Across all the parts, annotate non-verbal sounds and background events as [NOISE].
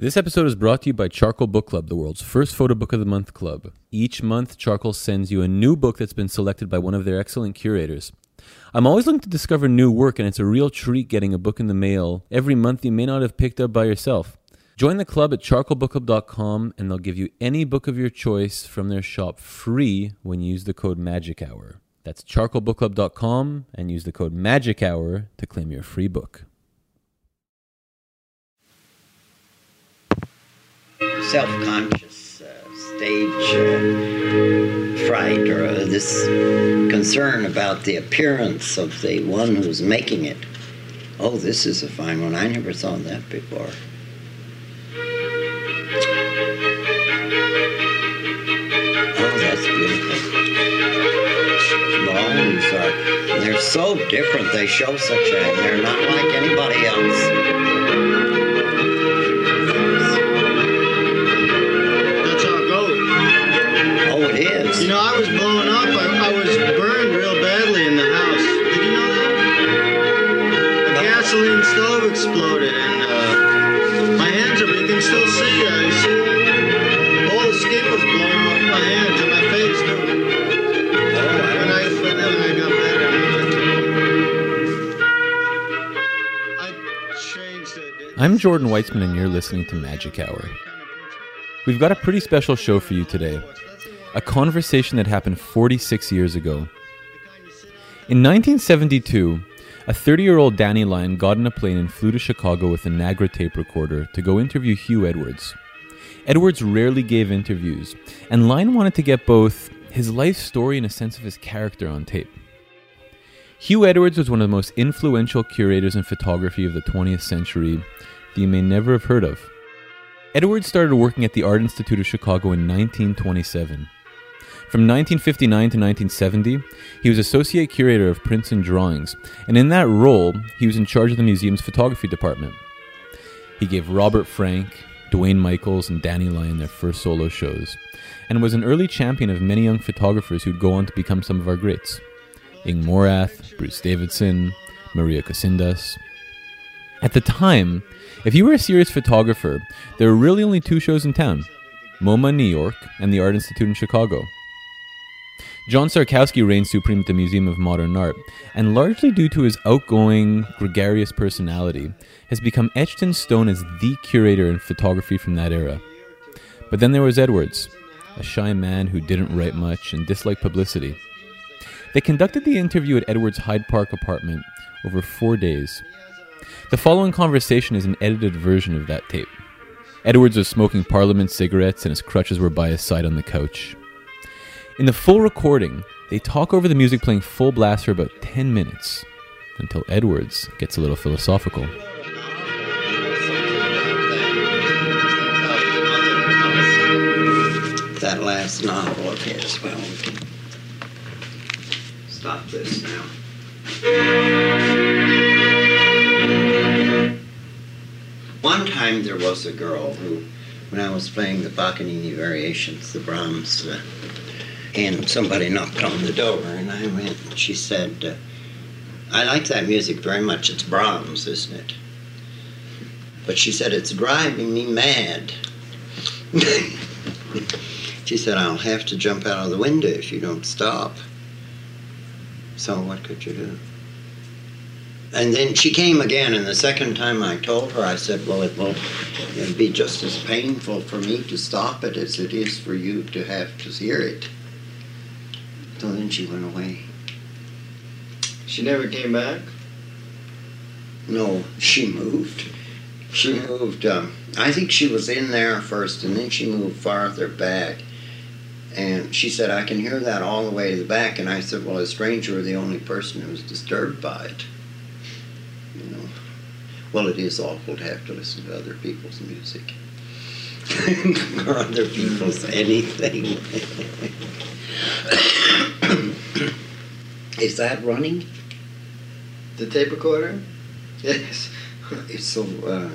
This episode is brought to you by Charcoal Book Club, the world's first photo book of the month club. Each month, Charcoal sends you a new book that's been selected by one of their excellent curators. I'm always looking to discover new work, and it's a real treat getting a book in the mail every month you may not have picked up by yourself. Join the club at charcoalbookclub.com, and they'll give you any book of your choice from their shop free when you use the code Magic Hour. That's charcoalbookclub.com and use the code Magic Hour to claim your free book. Self-conscious uh, stage uh, fright or this concern about the appearance of the one who's making it. Oh, this is a fine one. I never saw that before. Oh, that's beautiful. Are, they're so different. They show such a, they're not like anybody else. Exploded, and uh, my hands are. You can still see. Uh, you see, all the skin was blown off my hands and my face too. When I when I got better, I changed it. I'm Jordan Weitzman, and you're listening to Magic Hour. We've got a pretty special show for you today. A conversation that happened 46 years ago. In 1972, a 30 year old Danny Lyon got on a plane and flew to Chicago with a Nagra tape recorder to go interview Hugh Edwards. Edwards rarely gave interviews, and Lyon wanted to get both his life story and a sense of his character on tape. Hugh Edwards was one of the most influential curators in photography of the 20th century that you may never have heard of. Edwards started working at the Art Institute of Chicago in 1927. From 1959 to 1970, he was associate curator of prints and drawings, and in that role, he was in charge of the museum's photography department. He gave Robert Frank, Duane Michals, and Danny Lyon their first solo shows, and was an early champion of many young photographers who'd go on to become some of our greats. Inge Morath, Bruce Davidson, Maria Cosindas. At the time, if you were a serious photographer, there were really only two shows in town MoMA in New York and the Art Institute in Chicago. John Szarkowski reigned supreme at the Museum of Modern Art, and largely due to his outgoing, gregarious personality, has become etched in stone as the curator in photography from that era. But then there was Edwards, a shy man who didn't write much and disliked publicity. They conducted the interview at Edwards' Hyde Park apartment over four days. The following conversation is an edited version of that tape. Edwards was smoking Parliament cigarettes and his crutches were by his side on the couch. In the full recording, they talk over the music playing full blast for about 10 minutes until Edwards gets a little philosophical. That last novel of his. Well, stop this now. One time there was a girl who, when I was playing the Paganini variations, the Brahms, uh, and somebody knocked on the door, and I went, she said, uh, I like that music very much. It's Brahms, isn't it? But she said, it's driving me mad. [LAUGHS] she said, I'll have to jump out of the window if you don't stop. So what could you do? And then she came again, and the second time I told her, I said, Well, it will be just as painful for me to stop it as it is for you to have to hear it. So then she went away. She never came back. No, she moved. She moved. Um, I think she was in there first, and then she moved farther back. And she said, "I can hear that all the way to the back." And I said, "Well, as strange, you're the only person who's disturbed by it." You know. Well, it is awful to have to listen to other people's music [LAUGHS] or other people's anything. [LAUGHS] is that running? The tape recorder. Yes. [LAUGHS] It's so. Uh,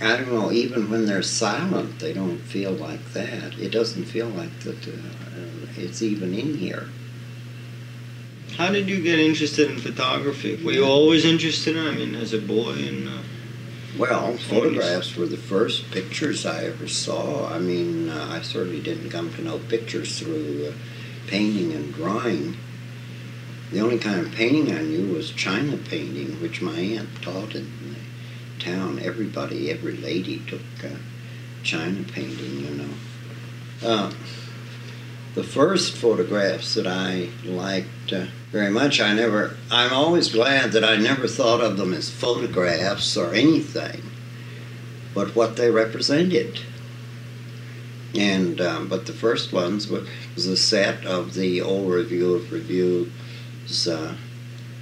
I don't know. Even when they're silent, they don't feel like that. It doesn't feel like that. Uh, it's even in here. How did you get interested in photography? Were you always interested in? I mean, as a boy, and uh, Well, photographs were the first pictures I ever saw. I mean, uh, I certainly didn't come to know pictures through uh, painting and drawing. The only kind of painting I knew was China painting, which my aunt taught in the town. Everybody, every lady took uh, China painting, you know. Uh, the first photographs that I liked uh, very much, I never, I'm always glad that I never thought of them as photographs or anything, but what they represented. And, um, but the first ones was a set of the old Review of Reviews uh,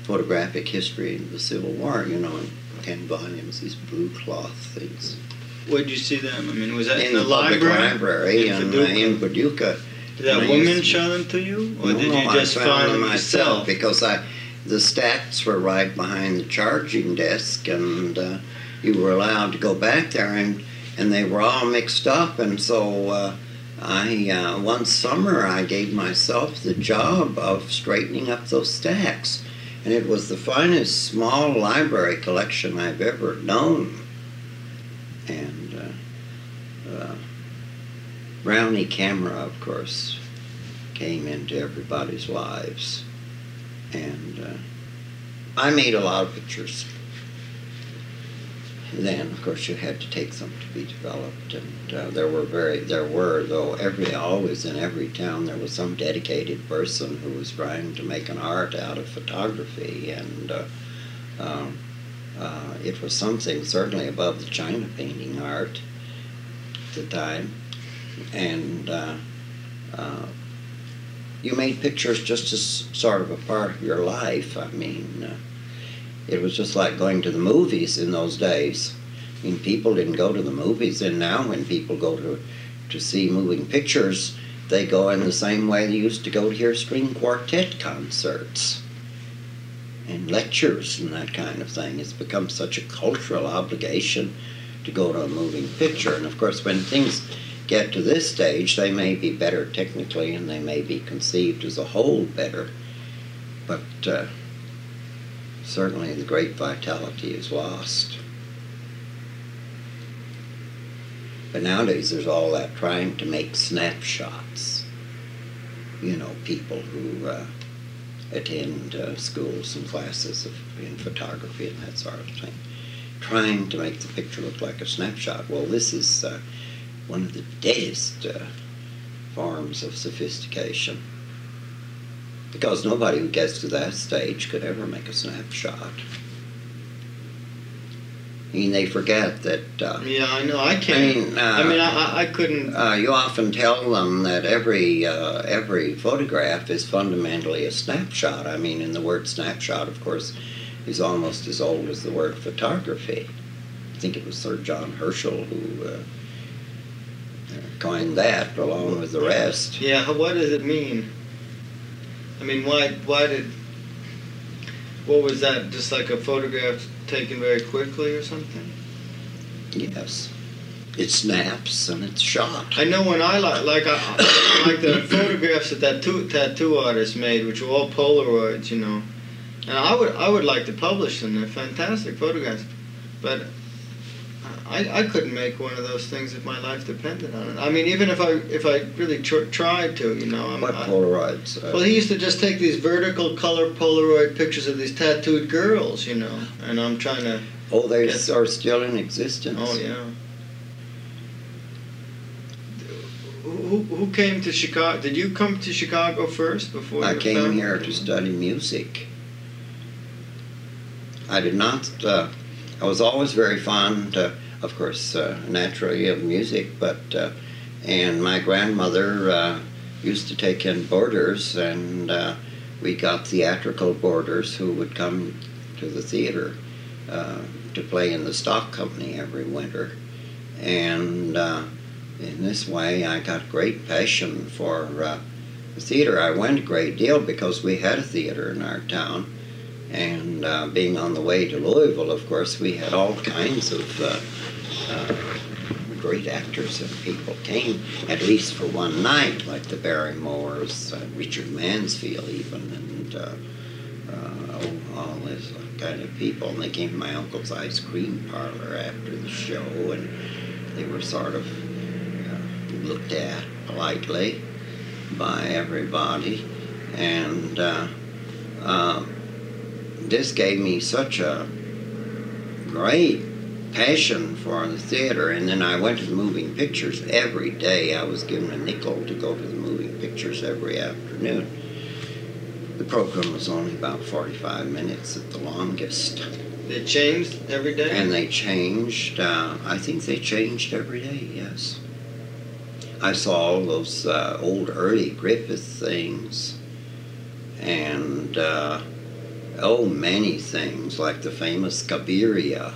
photographic history of the Civil War, you know, in 10 volumes, these blue cloth things. Where'd you see them? I mean, was that in, in the, the library? library in uh, Paducah? in Paducah. Did that woman used show them to you, or No, did no, you just I found find them myself yourself? because I, the stacks were right behind the charging desk, and uh, you were allowed to go back there, and and they were all mixed up, and so uh, I uh, one summer I gave myself the job of straightening up those stacks, and it was the finest small library collection I've ever known, and. Uh, uh, Brownie camera, of course, came into everybody's lives. And uh, I made a lot of pictures. Then, of course, you had to take them to be developed, and uh, there were very, there were though every always in every town there was some dedicated person who was trying to make an art out of photography, and uh, um, uh, it was something certainly above the China painting art at the time, and uh, uh, you made pictures just as sort of a part of your life. I mean, uh, it was just like going to the movies in those days. I mean, people didn't go to the movies, and now when people go to to see moving pictures, they go in the same way they used to go to hear string quartet concerts and lectures and that kind of thing. It's become such a cultural obligation to go to a moving picture, and of course, when things get to this stage, they may be better technically and they may be conceived as a whole better, but uh, certainly the great vitality is lost. But nowadays there's all that trying to make snapshots. You know, people who uh, attend uh, schools and classes of, in photography and that sort of thing, trying to make the picture look like a snapshot. Well, this is uh, one of the deadest uh, forms of sophistication. Because nobody who gets to that stage could ever make a snapshot. I mean, they forget that uh, Yeah, I know. I I can't. mean, uh, I mean, I, I- I couldn't. uh, you often tell them that every uh, every photograph is fundamentally a snapshot. I mean, and the word snapshot, of course, is almost as old as the word photography. I think it was Sir John Herschel who uh, coined that, along with the rest. Yeah, what does it mean? I mean, why? Why did? What was that? Just like a photograph taken very quickly or something? Yes, it snaps and it's shot. I know when I like like I, [COUGHS] like the photographs that that tattoo, tattoo artist made, which were all Polaroids, you know. And I would I would like to publish them. They're fantastic photographs, but I, I couldn't make one of those things if my life depended on it. I mean, even if I if I really tr- tried to, you know. I'm, I, Polaroids? Uh, well, he used to just take these vertical color Polaroid pictures of these tattooed girls, you know. And I'm trying to. oh, they yes. are still in existence. Oh yeah. Who, who came to Chicago? Did you come to Chicago first before? I came here to study music. I did not. Uh, I was always very fond, uh, of course, uh, naturally of music, but uh, and my grandmother uh, used to take in boarders, and uh, we got theatrical boarders who would come to the theater uh, to play in the stock company every winter, and in this way, I got great passion for. The theater. I went a great deal because we had a theater in our town, and uh, being on the way to Louisville, of course, we had all kinds of uh, uh, great actors and people came at least for one night, like the Barrymores, uh, Richard Mansfield, even, and uh, uh, all this kind of people. And they came to my uncle's ice cream parlor after the show, and they were sort of looked at politely by everybody. And uh, uh, this gave me such a great passion for the theater. And then I went to the moving pictures every day. I was given a nickel to go to the moving pictures every afternoon. The program was only about 45 minutes at the longest. They changed every day? And they changed, uh, I think they changed every day, yes. I saw all those uh, old early Griffith things and, uh, oh, many things, like the famous Cabiria,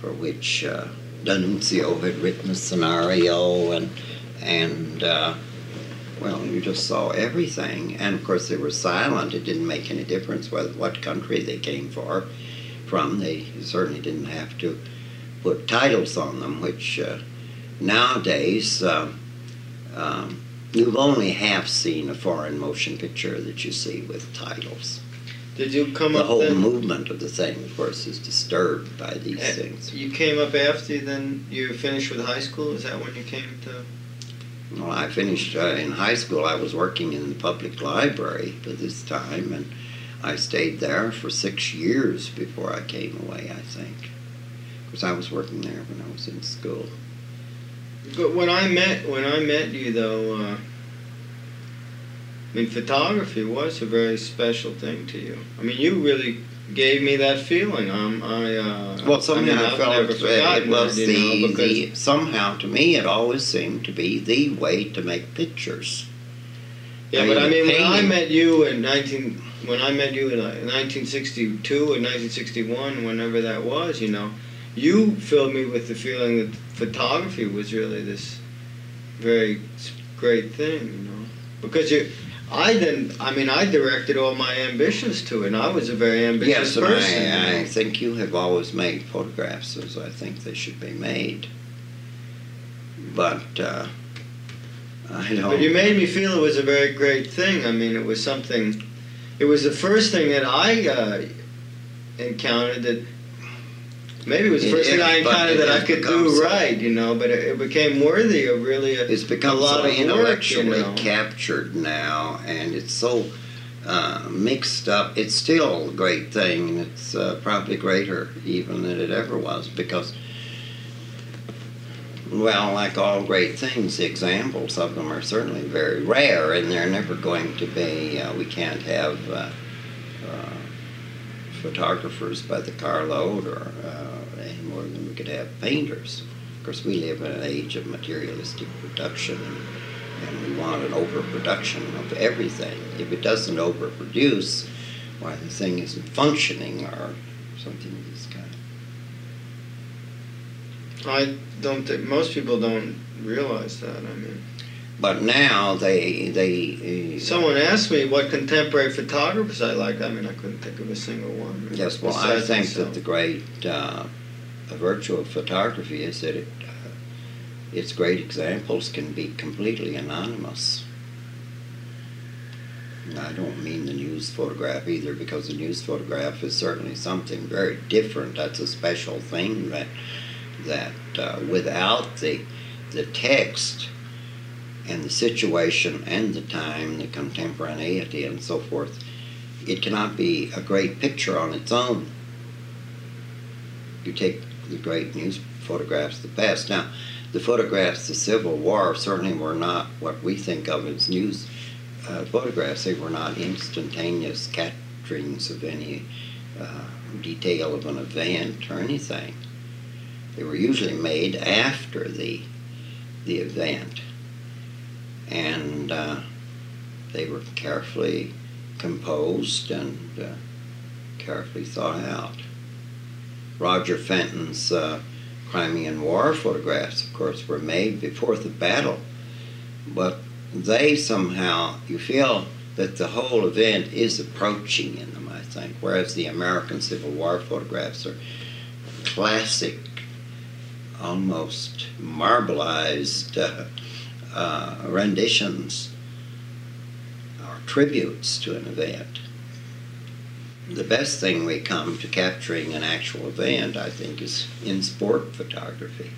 for which uh, D'Annunzio had written a scenario, and, and uh, well, you just saw everything. And of course, they were silent. It didn't make any difference what country they came for, from. They certainly didn't have to put titles on them, which uh, nowadays um, um, you've only half seen a foreign motion picture that you see with titles. Did you come the up whole then? movement of the thing, of course, is disturbed by these Eh, things. You came up after then you finished with high school? Is that when you came to? Well, I finished uh, in high school. I was working in the public library at this time, and I stayed there for six years before I came away. I think, because I was working there when I was in school. But when I met when I met you though, uh, I mean photography was a very special thing to you. I mean you really gave me that feeling. Um, I uh, Well, somehow I mean, I, felt never it, forgotten it was you the, know, the somehow to me it always seemed to be the way to make pictures. yeah, but I mean when I met you in nineteen when I met you in uh, 1962 or 1961, whenever that was, you know, you filled me with the feeling that photography was really this very great thing, you know, because you. I didn't. I mean, I directed all my ambitions to it, and I was a very ambitious Yes, and person. you I, I think you have always made photographs as I think they should be made. But uh, I don't. But you made me feel it was a very great thing. I mean, it was something. It was the first thing that I uh, encountered that. Maybe it was the first thing I encountered that I could do right, you know. But it, it became worthy of really a, It's become a lot so of work, you intellectually know. captured now, and it's so uh, mixed up. It's still a great thing, and it's uh, probably greater even than it ever was because, well, like all great things, examples of them are certainly very rare, and they're never going to be. Uh, we can't have. Uh, uh, Photographers by the carload, or uh, more than we could have painters. Of course, we live in an age of materialistic production, and, and we want an overproduction of everything. If it doesn't overproduce, why the thing isn't functioning or something of this kind. I don't think most people don't realize that. I mean, But now they they uh, someone asked me what contemporary photographers I like. I mean, I couldn't think of a single one. yes. Well, I think that the great uh, virtue of photography is that it uh, its great examples can be completely anonymous. I don't mean the news photograph either, because the news photograph is certainly something very different. That's a special thing that that uh, without the the text and the situation and the time, the contemporaneity and so forth, it cannot be a great picture on its own. You take the great news photographs, of the past. Now, the photographs, the Civil War, certainly were not what we think of as news uh, photographs. They were not instantaneous capturings of any uh, detail of an event or anything. They were usually made after the the event, and uh, they were carefully composed and uh, carefully thought out. Roger Fenton's uh, Crimean War photographs, of course, were made before the battle, but they somehow, you feel that the whole event is approaching in them, I think, whereas the American Civil War photographs are classic, almost marbleized uh, uh, renditions or tributes to an event. The best thing we come to capturing an actual event, I think, is in sport photography.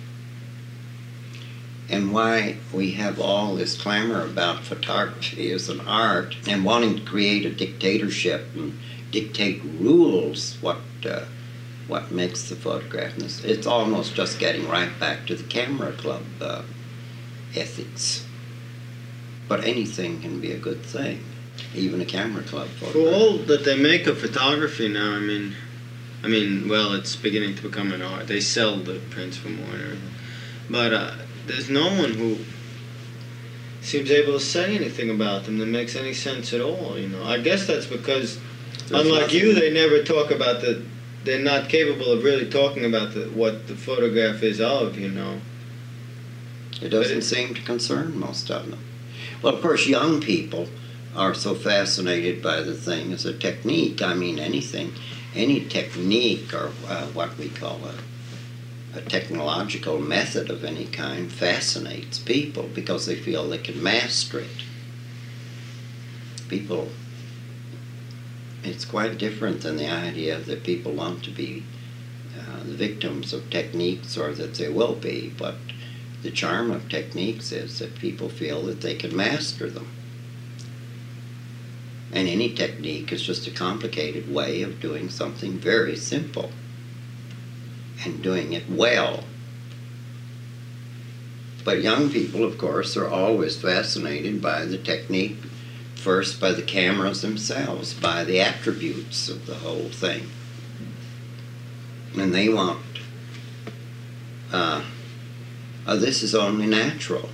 And why we have all this clamor about photography as an art and wanting to create a dictatorship and dictate rules what uh, what makes the photograph. And it's, it's almost just getting right back to the camera club uh, ethics. But anything can be a good thing, even a camera club all that they make of photography now, I mean, I mean, well, it's beginning to become an art. They sell the prints for more and everything, but uh, there's no one who seems able to say anything about them that makes any sense at all. You know, I guess that's because, There's unlike you, they never talk about the. They're not capable of really talking about the, what the photograph is of. You know. It doesn't it- seem to concern most of them. Well, of course, young people are so fascinated by the thing as a technique. I mean, anything, any technique or uh, what we call a, a technological method of any kind fascinates people because they feel they can master it. People, it's quite different than the idea that people want to be uh, the victims of techniques or that they will be, but the charm of techniques is that people feel that they can master them. And any technique is just a complicated way of doing something very simple and doing it well. But young people, of course, are always fascinated by the technique, first by the cameras themselves, by the attributes of the whole thing. And they want uh, uh, this is only natural.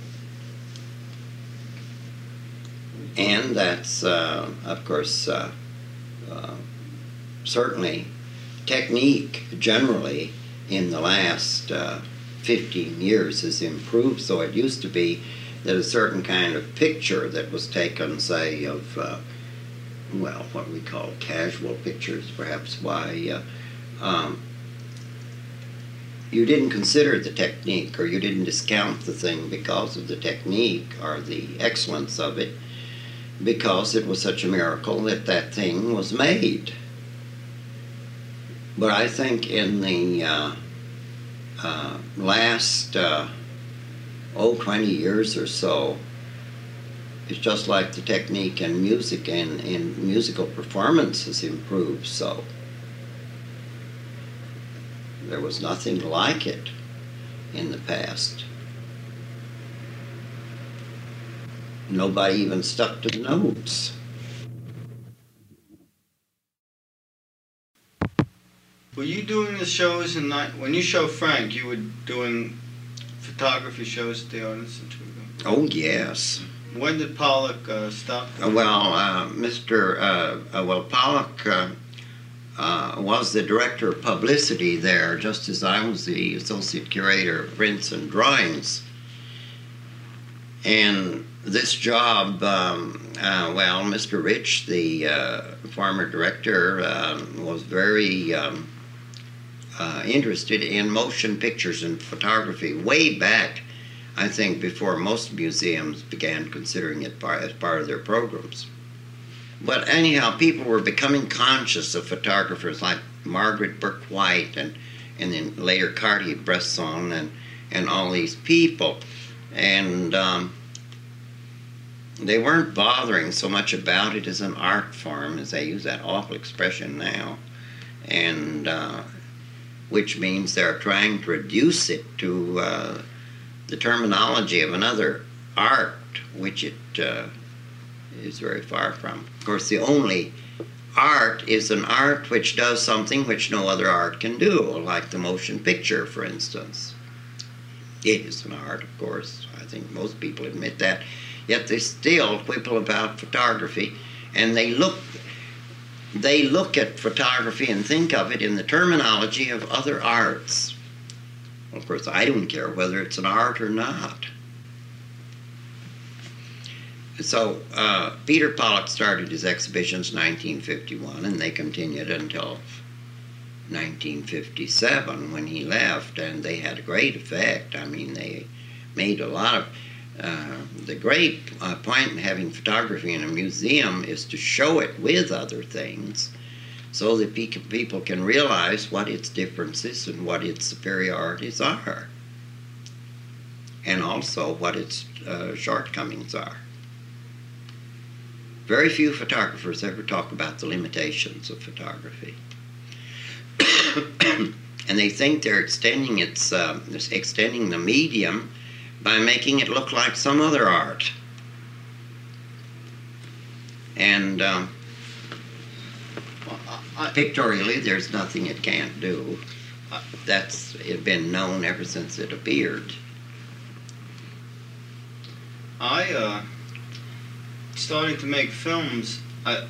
And that's, uh, of course, uh, uh, certainly technique generally in the last uh, 15 years has improved. So it used to be that a certain kind of picture that was taken, say, of, uh, well, what we call casual pictures, perhaps why. Uh, um, you didn't consider the technique or you didn't discount the thing because of the technique or the excellence of it because it was such a miracle that that thing was made but i think in the uh, uh, last uh, oh 20 years or so it's just like the technique in music and in musical performance has improved so there was nothing like it in the past. Nobody even stuck to the notes. Were you doing the shows in night when you show Frank? You were doing photography shows at the Art Institute. Oh, yes. When did Pollack uh, stop? Uh, Well, uh, Mr. Uh, uh, well, Pollack uh, uh, was the director of publicity there, just as I was the associate curator of prints and drawings. And this job, um, uh, well, Mr. Rich, the uh, former director, um, was very um, uh, interested in motion pictures and photography way back, I think, before most museums began considering it as part of their programs. But anyhow, people were becoming conscious of photographers like Margaret Bourke White and, and then later Cartier-Bresson and, and all these people. And um, they weren't bothering so much about it as an art form, as they use that awful expression now, and uh, which means they're trying to reduce it to uh, the terminology of another art, which it uh, is very far from. Of course, the only art is an art which does something which no other art can do, like the motion picture, for instance. It is an art, of course. I think most people admit that. Yet they still quibble about photography, and they look they look at photography and think of it in the terminology of other arts. Of course, I don't care whether it's an art or not. So uh, Peter Pollack started his exhibitions in 1951, and they continued until 1957 when he left, and they had a great effect. I mean, they made a lot of. Uh, the great uh, point in having photography in a museum is to show it with other things so that pe- people can realize what its differences and what its superiorities are, and also what its uh, shortcomings are. Very few photographers ever talk about the limitations of photography. [COUGHS] and they think they're extending its uh, extending the medium by making it look like some other art. And um, pictorially, there's nothing it can't do. That's it been known ever since it appeared. I uh, starting to make films. I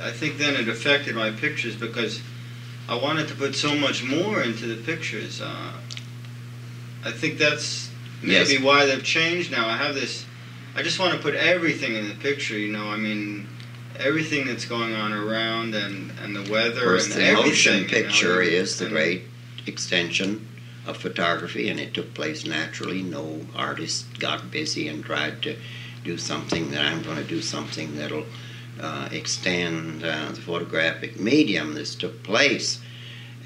I think then it affected my pictures because I wanted to put so much more into the pictures. Uh, I think that's maybe Yes. why they've changed now. I have this. I just want to put everything in the picture. You know, I mean, everything that's going on around and and the Of weather course, and the everything. motion you know, picture is the great extension of photography, and it took place naturally. No artist got busy and tried to do something that I'm going to do something that'll uh, extend uh, the photographic medium. This took place,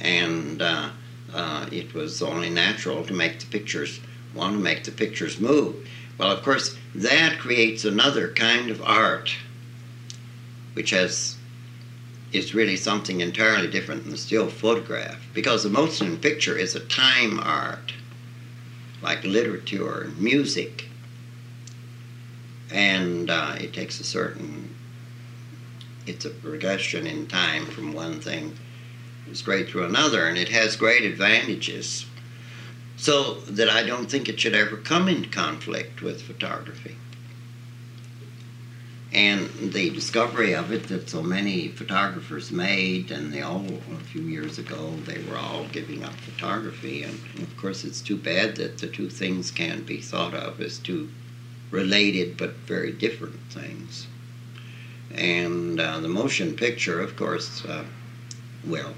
and uh, uh, it was only natural to make the pictures want to make the pictures move. Well, of course, that creates another kind of art, which has is really something entirely different than the still photograph because the motion picture is a time art like literature music and uh, it takes a certain it's a progression in time from one thing straight through another and it has great advantages so that i don't think it should ever come in conflict with photography and the discovery of it that so many photographers made, and they all, a few years ago, they were all giving up photography. And of course, it's too bad that the two things can be thought of as two related but very different things. And uh, the motion picture, of course, uh, well,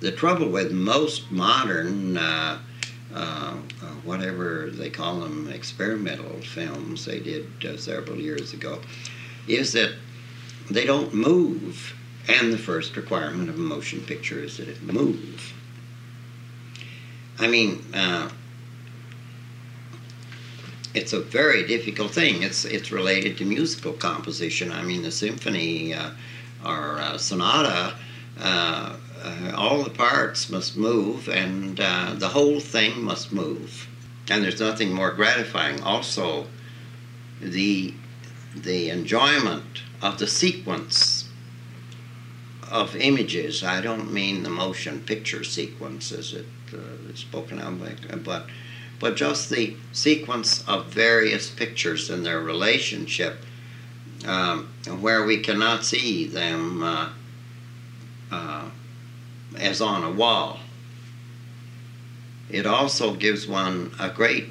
the trouble with most modern uh, uh, uh, whatever they call them, experimental films they did uh, several years ago, is that they don't move. And the first requirement of a motion picture is that it move. I mean, uh, it's a very difficult thing. It's it's related to musical composition. I mean, the symphony uh, or uh, sonata. Uh, uh, all the parts must move and uh, the whole thing must move. And there's nothing more gratifying also the the enjoyment of the sequence of images. I don't mean the motion picture sequence as it uh, is spoken of but but just the sequence of various pictures and their relationship um, where we cannot see them uh, uh, as on a wall. It also gives one a great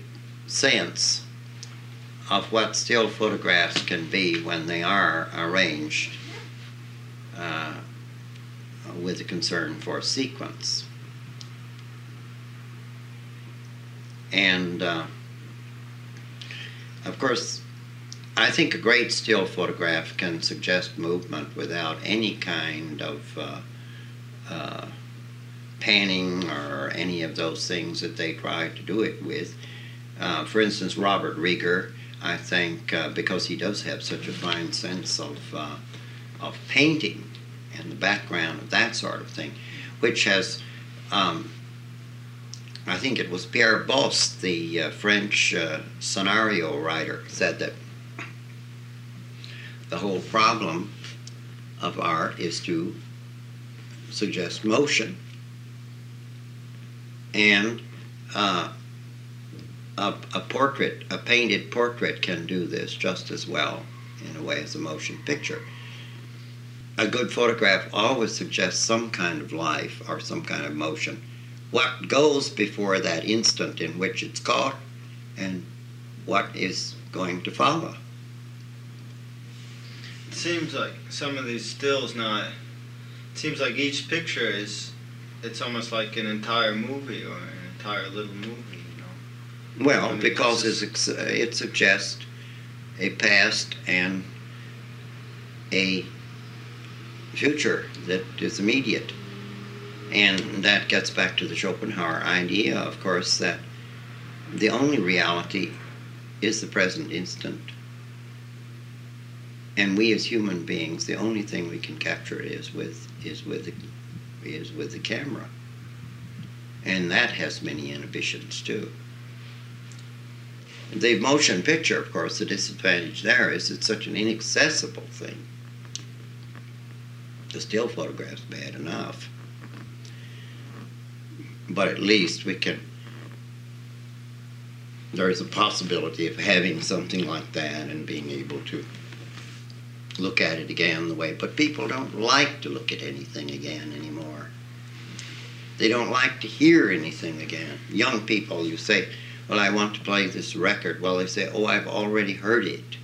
sense of what still photographs can be when they are arranged uh, with a concern for sequence. And uh, of course, I think a great still photograph can suggest movement without any kind of uh, uh, panning or any of those things that they try to do it with. Uh, for instance, Robert Rieger, I think, uh, because he does have such a fine sense of uh, of painting and the background of that sort of thing, which has, um, I think it was Pierre Bosse, the uh, French uh, scenario writer, said that the whole problem of art is to suggest motion. And uh, a, a portrait, a painted portrait, can do this just as well, in a way, as a motion picture. A good photograph always suggests some kind of life or some kind of motion. What goes before that instant in which it's caught, and what is going to follow. It seems like some of these stills now. It seems like each picture is, it's almost like an entire movie or an entire little movie. You know. Well, I mean, because it's, it suggests a past and a future that is immediate. And that gets back to the Schopenhauer idea, of course, that the only reality is the present instant. And we as human beings, the only thing we can capture is with is with the, is with the camera. And that has many inhibitions too. The motion picture, of course, the disadvantage there is it's such an inaccessible thing. The still photograph's bad enough. But at least we can there is a possibility of having something like that and being able to look at it again the way but people don't like to look at anything again anymore. They don't like to hear anything again. Young people you say well i want to play this record. Well they say oh i've already heard it.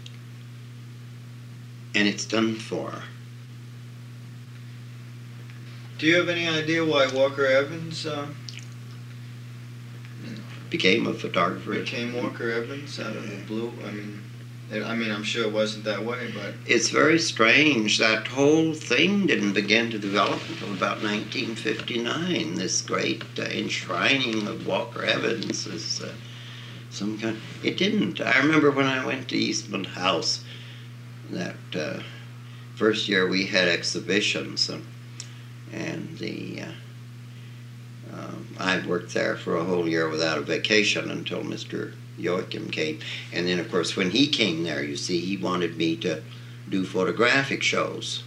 And it's done for. Do you have any idea why Walker Evans uh, became a photographer. became Walker Evans out of the blue? I mean, I mean, I'm sure it wasn't that way, but it's very strange. That whole thing didn't begin to develop until about 1959 this great uh, enshrining of walker evans as uh, some kind it didn't. I remember when i went to eastman house that uh, first year we had exhibitions and, and the uh, um, i worked there for a whole year without a vacation until mr Joachim came. And then, of course, when he came there, you see, he wanted me to do photographic shows.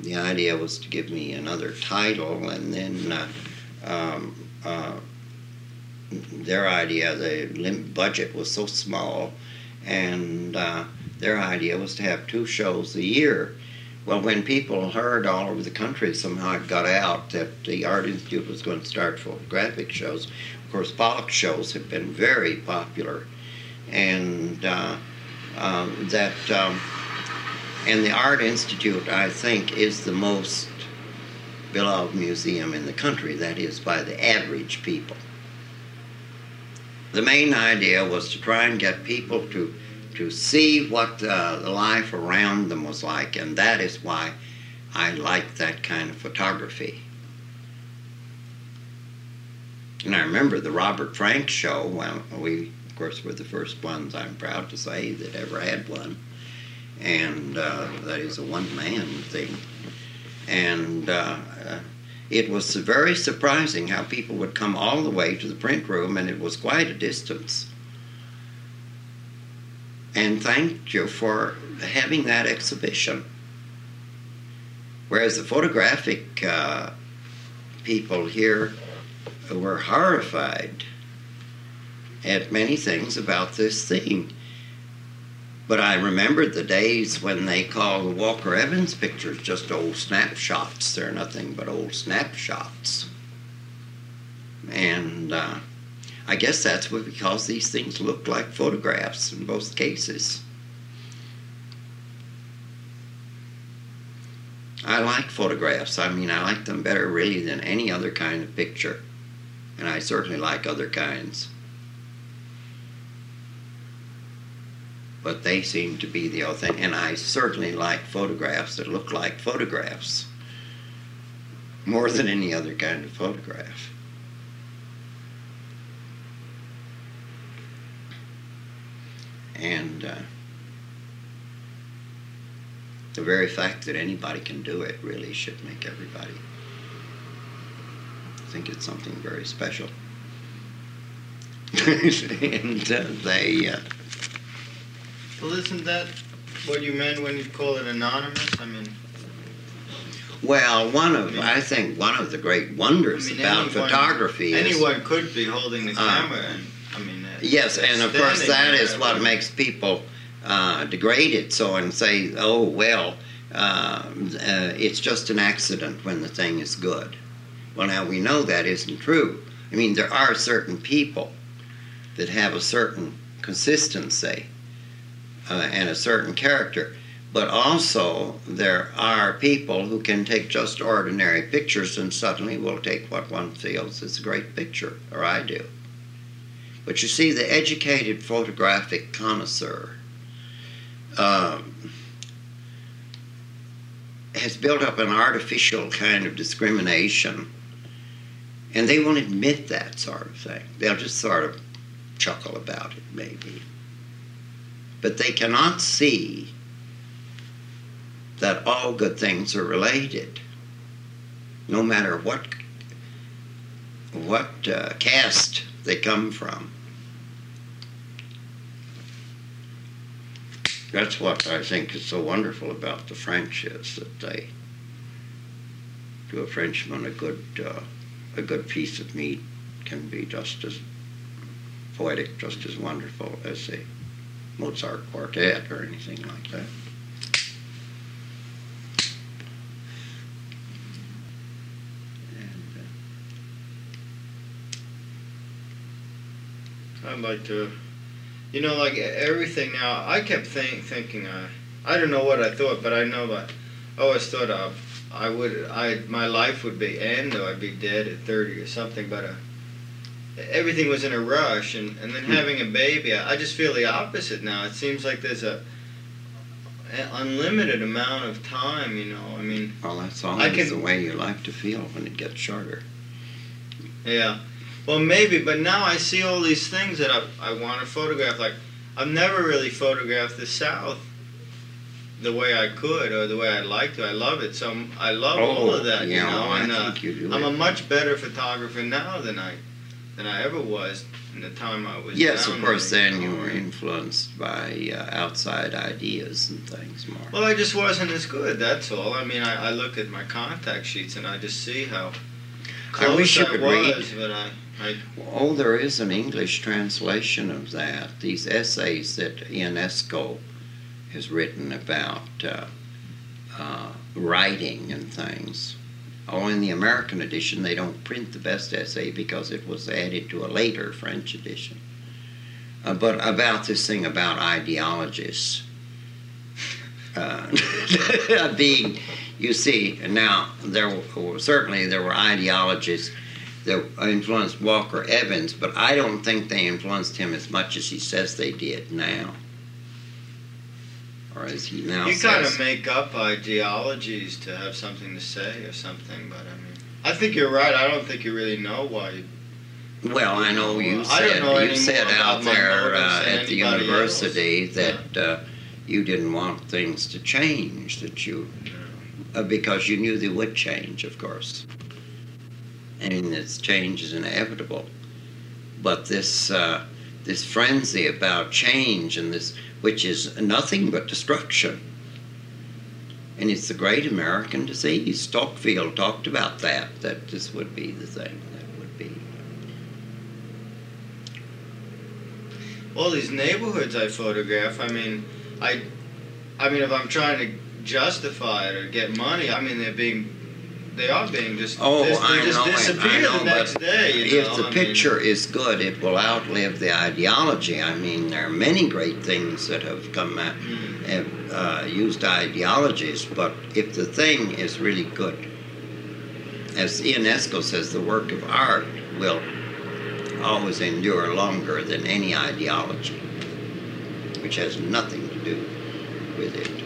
The idea was to give me another title, and then uh, um, uh, their idea, the budget was so small, and uh, their idea was to have two shows a year. Well, when people heard all over the country, somehow it got out that the Art Institute was going to start photographic shows. Of course, Pollack shows have been very popular, and uh, um, that um, and the Art Institute, I think, is the most beloved museum in the country. That is by the average people. The main idea was to try and get people to to see what uh, the life around them was like, and that is why I like that kind of photography. And I remember the Robert Frank show. Well, we, of course, were the first ones, I'm proud to say, that ever had one. And uh, that is a one man thing. And uh, uh, it was very surprising how people would come all the way to the print room, and it was quite a distance. And thank you for having that exhibition. Whereas the photographic uh, people here were horrified at many things about this thing. But I remembered the days when they called the Walker Evans pictures just old snapshots. They're nothing but old snapshots. And uh, I guess that's what, because these things look like photographs in both cases. I like photographs. I mean, I like them better really than any other kind of picture and I certainly like other kinds. But they seem to be the authentic, and I certainly like photographs that look like photographs more than any other kind of photograph. And uh, the very fact that anybody can do it really should make everybody think it's something very special. [LAUGHS] and uh, they. Uh, well, isn't that what you meant when you call it anonymous? I mean, well, one of I think one of the great wonders I mean, about anyone- photography is anyone could be holding the Uh, camera, and I mean, uh, yes, and of course that is there, is what makes people uh, degrade it so and say, oh well, uh, uh, it's just an accident when the thing is good. Well, now we know that isn't true. I mean, there are certain people that have a certain consistency uh, and a certain character, but also there are people who can take just ordinary pictures and suddenly will take what one feels is a great picture, or I do. But you see, the educated photographic connoisseur um, has built up an artificial kind of discrimination, and they won't admit that sort of thing. They'll just sort of chuckle about it, maybe. But they cannot see that all good things are related, no matter what what uh, caste they come from. That's what I think is so wonderful about the French is that they to a Frenchman a good uh, a good piece of meat can be just as poetic, just as wonderful as a Mozart quartet or anything like that. Uh, I'd like to, you know, like everything now. I kept think, thinking, uh, I don't know what I thought, but I know that I always thought uh, I would, I my life would be end or I'd be dead at thirty or something. But uh, everything was in a rush, and and then Hmm. having a baby, I, I just feel the opposite now. It seems like there's a an unlimited amount of time. You know, I mean, well, that's all. I can- the way you like to feel when it gets shorter. Yeah. Well, maybe, but now I see all these things that I, I want to photograph. Like, I've never really photographed the South the way I could or the way I'd like to. I love it. So I'm- I love all of that, Oh, yeah, you know. I and uh, you I'm it. a much better photographer now than I than I ever was in the time I was. Yes, of course. there, Then you were influenced by uh, outside ideas and things more. Well, I just wasn't as good. That's all. I mean, I, I look at my contact sheets and I just see how close I wish you I could was, but I, I Oh, there is an English translation of that. These essays that Ionesco has written about uh, uh, writing and things. Oh, in the American edition, they don't print the best essay because it was added to a later French edition. Uh, but about this thing about ideologists Uh, [LAUGHS] being, you see, now there were, certainly there were ideologists that influenced Walker Evans, but I don't think they influenced him as much as he says they did now. Or as he now You says. kind of make up ideologies to have something to say or something, but I mean, I think you're right. I don't think you really know why. You, Well, I know you said know you said out there uh, at the university else. that uh, you didn't want things to change, that you uh, because you knew they would change, of course. I mean, this change is inevitable, but this uh, this frenzy about change and this, which is nothing but destruction. And it's the great American disease. Stockfield talked about that, that this would be the thing that would be. all these neighborhoods I photograph. I mean, I, I mean, if I'm trying to justify it or get money, I mean, they're being, they are being just, Oh, dis- I just know disappear I know, the next but day. You if know? the I mean, picture is good, it will outlive the ideology. I mean, there are many great things that have come out, Mhm. have uh, used ideologies, but if the thing is really good, as Ionesco says, the work of art will always endure longer than any ideology, which has nothing to do with it.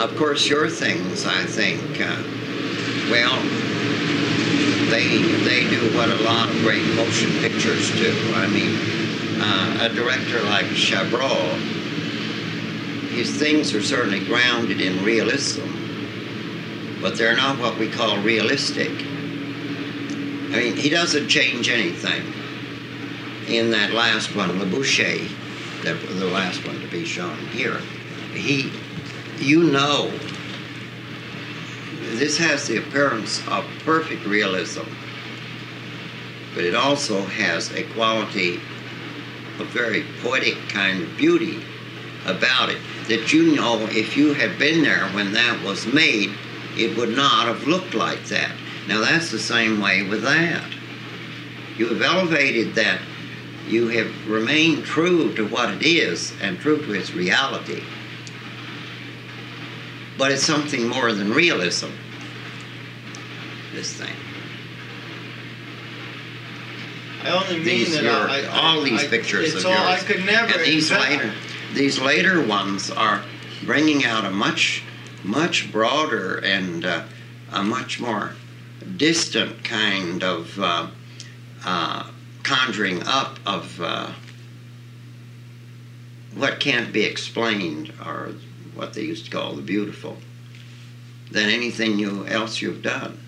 Of course, your things, I think, uh, well, they they do what a lot of great motion pictures do. I mean, uh, a director like Chabrol, his things are certainly grounded in realism, but they're not what we call realistic. I mean, he doesn't change anything. In that last one, Le Boucher, that the last one to be shown here, he you know this has the appearance of perfect realism but it also has a quality of very poetic kind of beauty about it that you know if you had been there when that was made, it would not have looked like that. Now that's the same way with that. You have elevated that. You have remained true to what it is and true to its reality. But it's something more than realism, this thing. I only mean These, that your- I, I, all these I- pictures It's of all I yours. could never. And these later, these later ones are bringing out a much, much broader and uh, a much more distant kind of uh, uh, conjuring up of uh, what can't be explained, or what they used to call the beautiful, than anything you else you've done.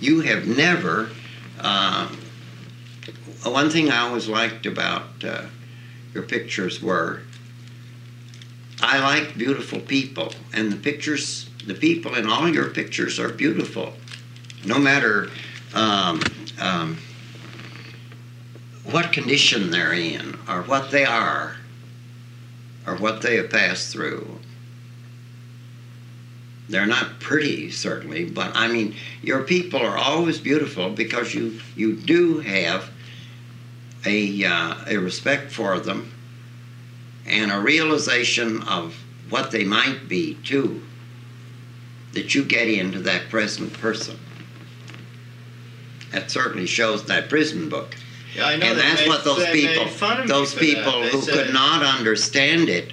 You have never. Uh, one thing I always liked about uh, your pictures were I like beautiful people, and the pictures, the people in all your pictures are beautiful, no matter um, um, what condition they're in, or what they are, or what they have passed through. They're not pretty, certainly, but I mean, your people are always beautiful because you you do have a uh, a respect for them and a realization of what they might be too that you get into that present person. That certainly shows that prison book. Yeah, I know and that's made- what those people made fun of me those people who said- could not understand it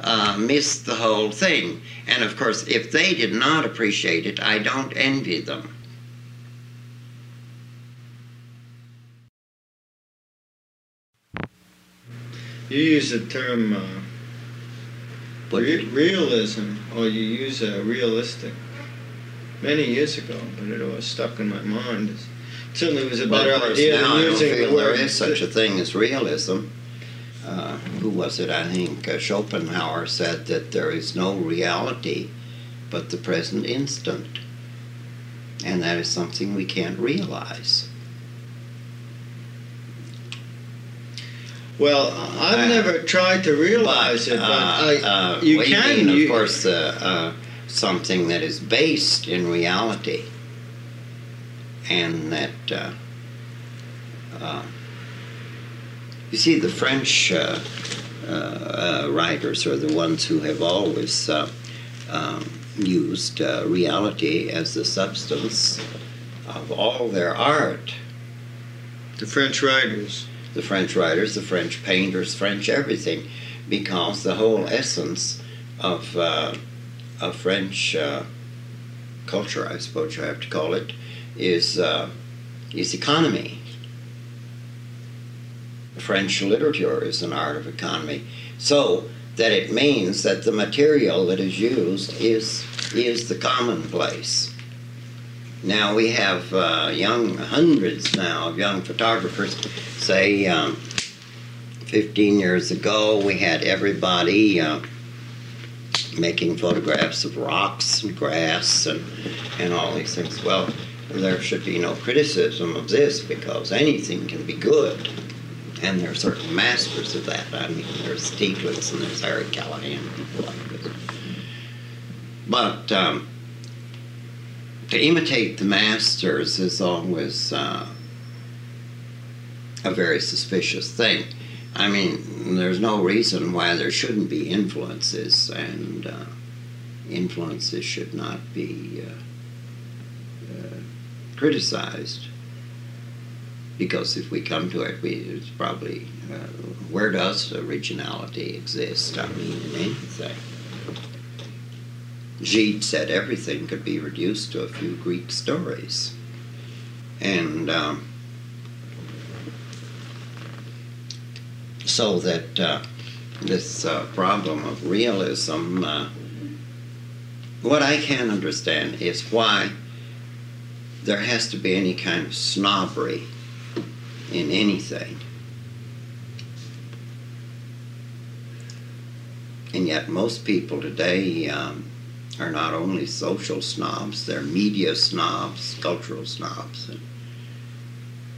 uh, missed the whole thing and of course if they did not appreciate it i don't envy them You use the term uh, re- realism, or you use a realistic. Many years ago, but it always stuck in my mind. It certainly was a Well, better of course, idea now than I don't using feel the word. is such a thing as realism. Uh, who was it? I think uh, Schopenhauer said that there is no reality but the present instant. And that is something we can't realize. Well, I've Uh, never tried to realize it, but uh, I, uh, you can. mean, of you, course, uh, uh, something that is based in reality. And that, uh, uh, you see, the French writers are the ones who have always uh, um, used uh, reality as the substance of all their art the French writers. the French writers, the French painters, French everything, because the whole essence of uh, of French uh, culture, I suppose you have to call it, is uh, is economy. French literature is an art of economy, so that it means that the material that is used is is the commonplace. Now we have uh, young hundreds now of young photographers. Say, um, 15 years ago, we had everybody uh, making photographs of rocks and grass and and all these things. Well, there should be no criticism of this because anything can be good, and there are certain masters of that. I mean, there's Stieglitz and there's Harry Callahan, people like this. But um, to imitate the masters is always uh, a very suspicious thing. I mean, there's no reason why there shouldn't be influences, and uh, influences should not be uh, uh, criticized. Because if we come to it, we, it's probably uh, where does originality exist? I mean, in anything. Gide said everything could be reduced to a few Greek stories. And um, so that uh, this uh, problem of realism, uh, what I can understand is why there has to be any kind of snobbery in anything. And yet, most people today um, are not only social snobs, they're media snobs, cultural snobs. And,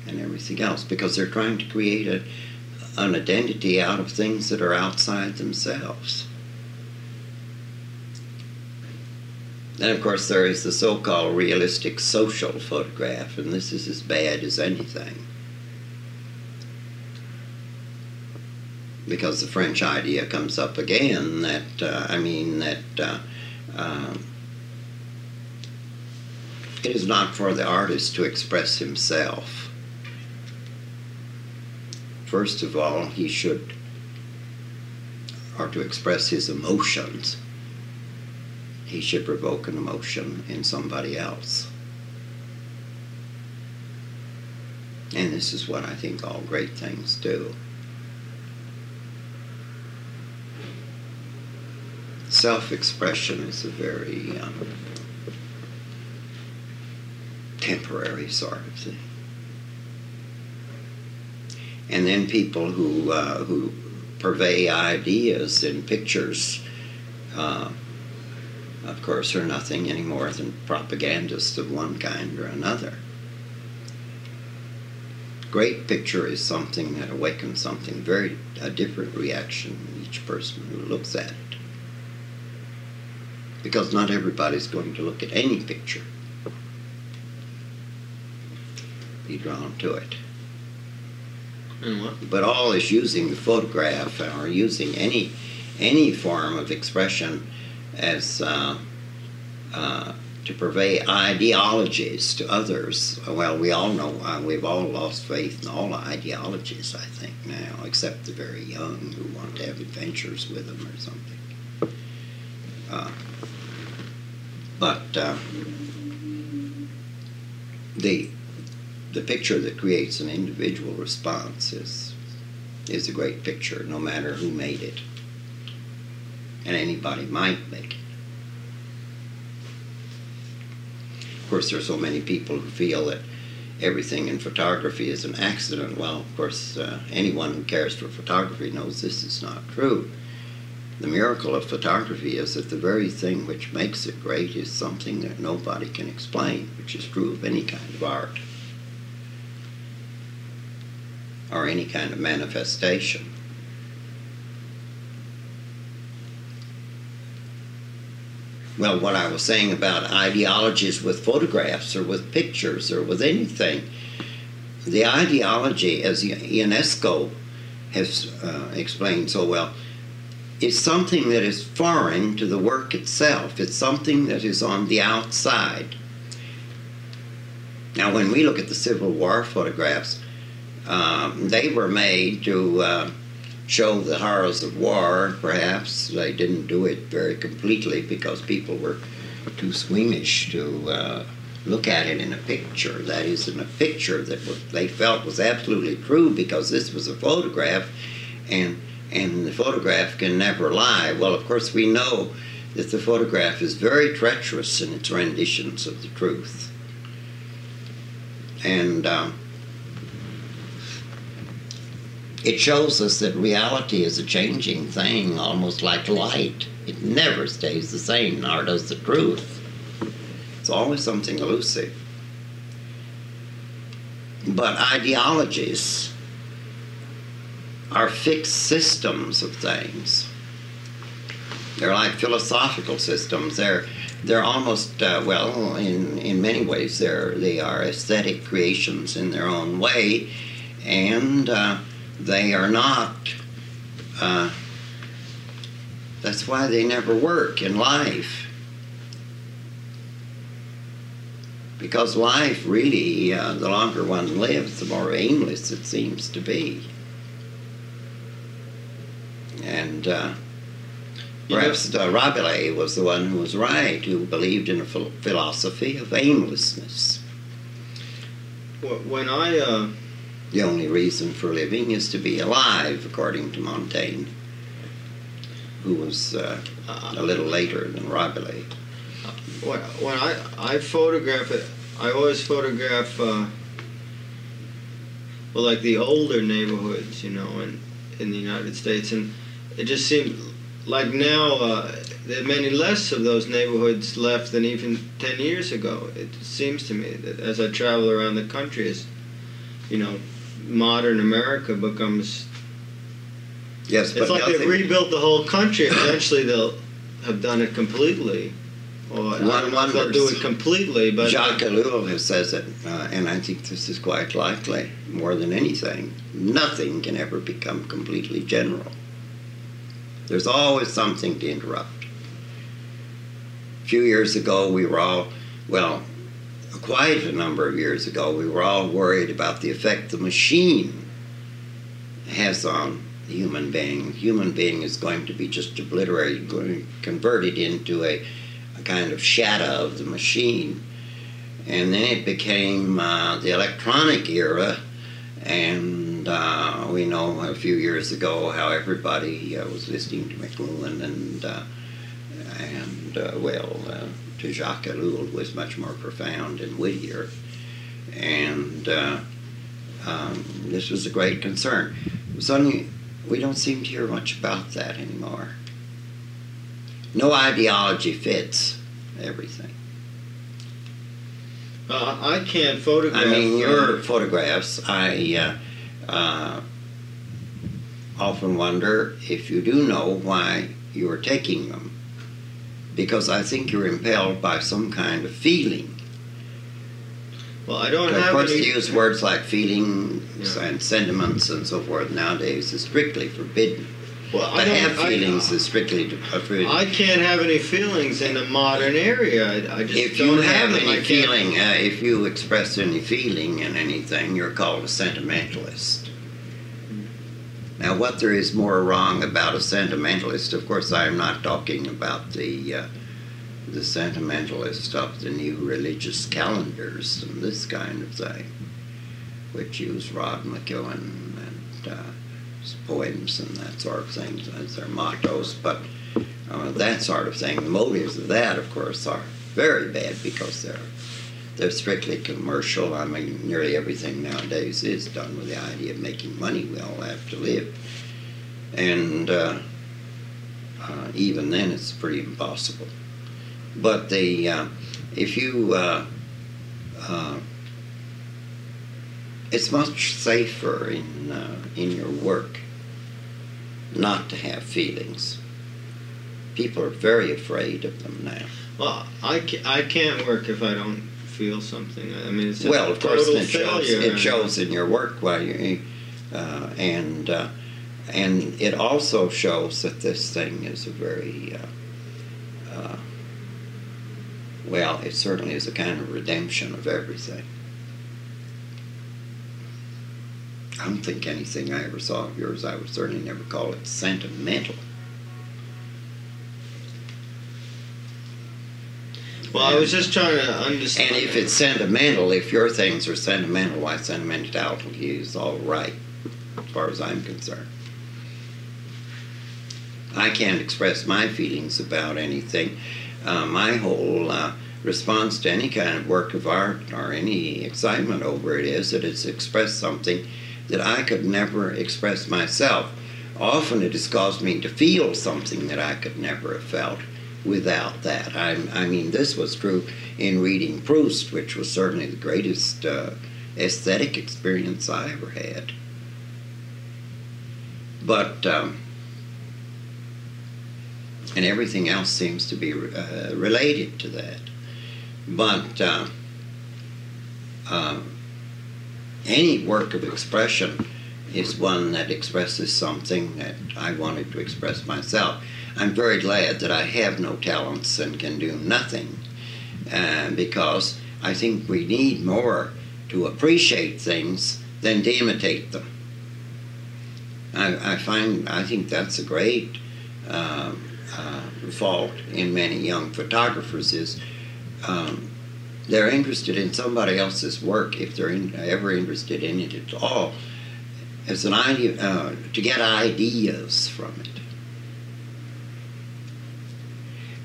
and everything else because they're trying to create a, an identity out of things that are outside themselves. Then, of course, there is the so called realistic social photograph, and this is as bad as anything. Because the French idea comes up again that, uh, I mean, that uh, uh, it is not for the artist to express himself. First of all, he should, or to express his emotions he should provoke an emotion in somebody else. And this is what I think all great things do. Self expression is a very um, temporary sort of thing. And then people who, uh, who purvey ideas in pictures. Uh, of course, are nothing any more than propagandists of one kind or another. Great picture is something that awakens something very a different reaction in each person who looks at it. Because not everybody's going to look at any picture. Be drawn to it. And what? But all is using the photograph or using any any form of expression as uh, uh, to purvey ideologies to others. Well, we all know uh, we've all lost faith in all ideologies, I think, now, except the very young who want to have adventures with them or something. Uh, but uh, the the picture that creates an individual response is is a great picture, no matter who made it and anybody might make it. Of course, there are so many people who feel that everything in photography is an accident. Well, of course, uh, anyone who cares for photography knows this is not true. The miracle of photography is that the very thing which makes it great is something that nobody can explain, which is true of any kind of art or any kind of manifestation. well, what I was saying about ideologies with photographs or with pictures or with anything, the ideology, as Ionesco has uh, explained so well, is something that is foreign to the work itself. It's something that is on the outside. Now, when we look at the Civil War photographs, um, they were made to. Uh, show the horrors of war. Perhaps they didn't do it very completely because people were too squeamish to uh, look at it in a picture. That is, in a picture that they felt was absolutely true because this was a photograph, and and the photograph can never lie. Well, of course, we know that the photograph is very treacherous in its renditions of the truth, and. Um, it shows us that reality is a changing thing, almost like light. It never stays the same, nor does the truth. It's always something elusive. But ideologies are fixed systems of things. They're like philosophical systems. They're they're almost uh, well, in in many ways, they're they are aesthetic creations in their own way, and uh, they are not. Uh, that's why they never work in life. Because life really, uh, the longer one lives, the more aimless it seems to be. And uh, perhaps uh, Rabelais was the one who was right, who believed in a philosophy of aimlessness. When I uh, the only reason for living is to be alive, according to Montaigne, who was uh, a little later than Rabelais. When, when I, I photograph it, I always photograph, uh, well, like the older neighborhoods, you know, in, in the United States. And it just seems like now uh, there are many less of those neighborhoods left than even 10 years ago. It seems to me that as I travel around the country, you know, modern America becomes. Yes, It's like they've rebuilt the whole country. Eventually, they'll have done it completely, or I don't One know if they'll do it completely. But Jacques Ellul has says it, uh, and I think this is quite likely, more than anything. Nothing can ever become completely general. There's always something to interrupt. A few years ago, we were all, well, quite a number of years ago, we were all worried about the effect the machine has on the human being. The human being is going to be just obliterated, going converted into a, a kind of shadow of the machine. And then it became uh, the electronic era, and uh, we know a few years ago how everybody uh, was listening to McLuhan and uh, and uh, well, uh, to Jacques Ellul was much more profound and wittier, and uh, um, this was a great concern. Suddenly, we don't seem to hear much about that anymore. No ideology fits everything. uh, I can't photograph. I mean, your photographs, I uh, uh, often wonder if you do know why you are taking them. Because I think you're impelled by some kind of feeling. Well, I don't Of have course, any. to use words like feelings Yeah. and sentiments and so forth nowadays is strictly forbidden. Well, I have I- feelings is strictly forbidden. I can't have any feelings in the modern area. I, I just if don't you have. I any feeling, uh, if you express any feeling in anything, you're called a sentimentalist. Now, what there is more wrong about a sentimentalist, of course, I'm not talking about the uh, the sentimentalist of the new religious calendars and this kind of thing, which use Rod McKuen and uh, poems and that sort of thing as their mottos, but uh, that sort of thing. The motives of that, of course, are very bad because they're they're strictly commercial. I mean, nearly everything nowadays is done with the idea of making money. We all have to live, and uh, uh, even then, it's pretty impossible. But the uh, if you uh, uh, it's much safer in uh, in your work not to have feelings. People are very afraid of them now. Well, I, ca- I can't work if I don't feel something. I mean, it's a well, of course, it shows. It shows in your work, while you, uh, and uh, and it also shows that this thing is a very uh, uh, well. It certainly is a kind of redemption of everything. I don't think anything I ever saw of yours. I would certainly never call it sentimental. Well, I was just trying to understand. And if it's sentimental, if your things are sentimental, why sentimentality is all right, as far as I'm concerned. I can't express my feelings about anything. Uh, my whole uh, response to any kind of work of art or any excitement over it is that it's expressed something that I could never express myself. Often it has caused me to feel something that I could never have felt without that. I, I mean, this was true in reading Proust, which was certainly the greatest uh, aesthetic experience I ever had. But, um, and everything else seems to be uh, related to that. But uh, uh, any work of expression is one that expresses something that I wanted to express myself. I'm very glad that I have no talents and can do nothing uh, because I think we need more to appreciate things than to imitate them. I, I find, I think that's a great uh, uh, fault in many young photographers is um, they're interested in somebody else's work if they're in, ever interested in it at all. As an idea uh, to get ideas from it.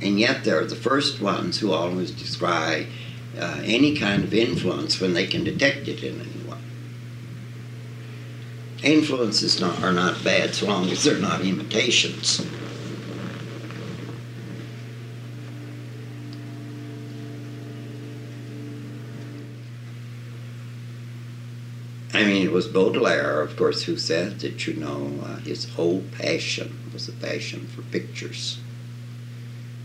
And yet they're the first ones who always descry uh, any kind of influence when they can detect it in anyone. Influences not, are not bad so long as they're not imitations I mean, it was Baudelaire, of course, who said that, you know, uh, his whole passion was a passion for pictures.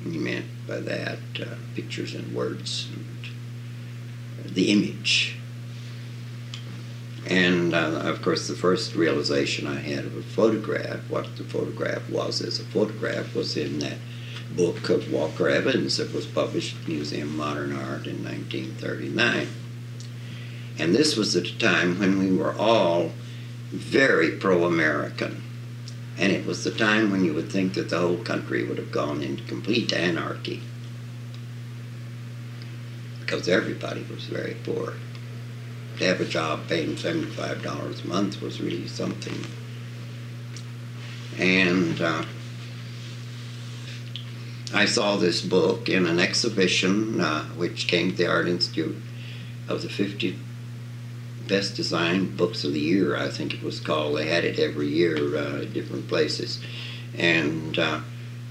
And he meant by that uh, pictures and words and the image. And uh, of course, the first realization I had of a photograph, what the photograph was as a photograph, was in that book of Walker Evans that was published at Museum of Modern Art in 1939. And this was at a time when we were all very pro American. And it was the time when you would think that the whole country would have gone into complete anarchy. Because everybody was very poor. To have a job paying $75 a month was really something. And uh, I saw this book in an exhibition uh, which came to the Art Institute of the 50 best designed books of the year, I think it was called. They had it every year uh, at different places. And uh,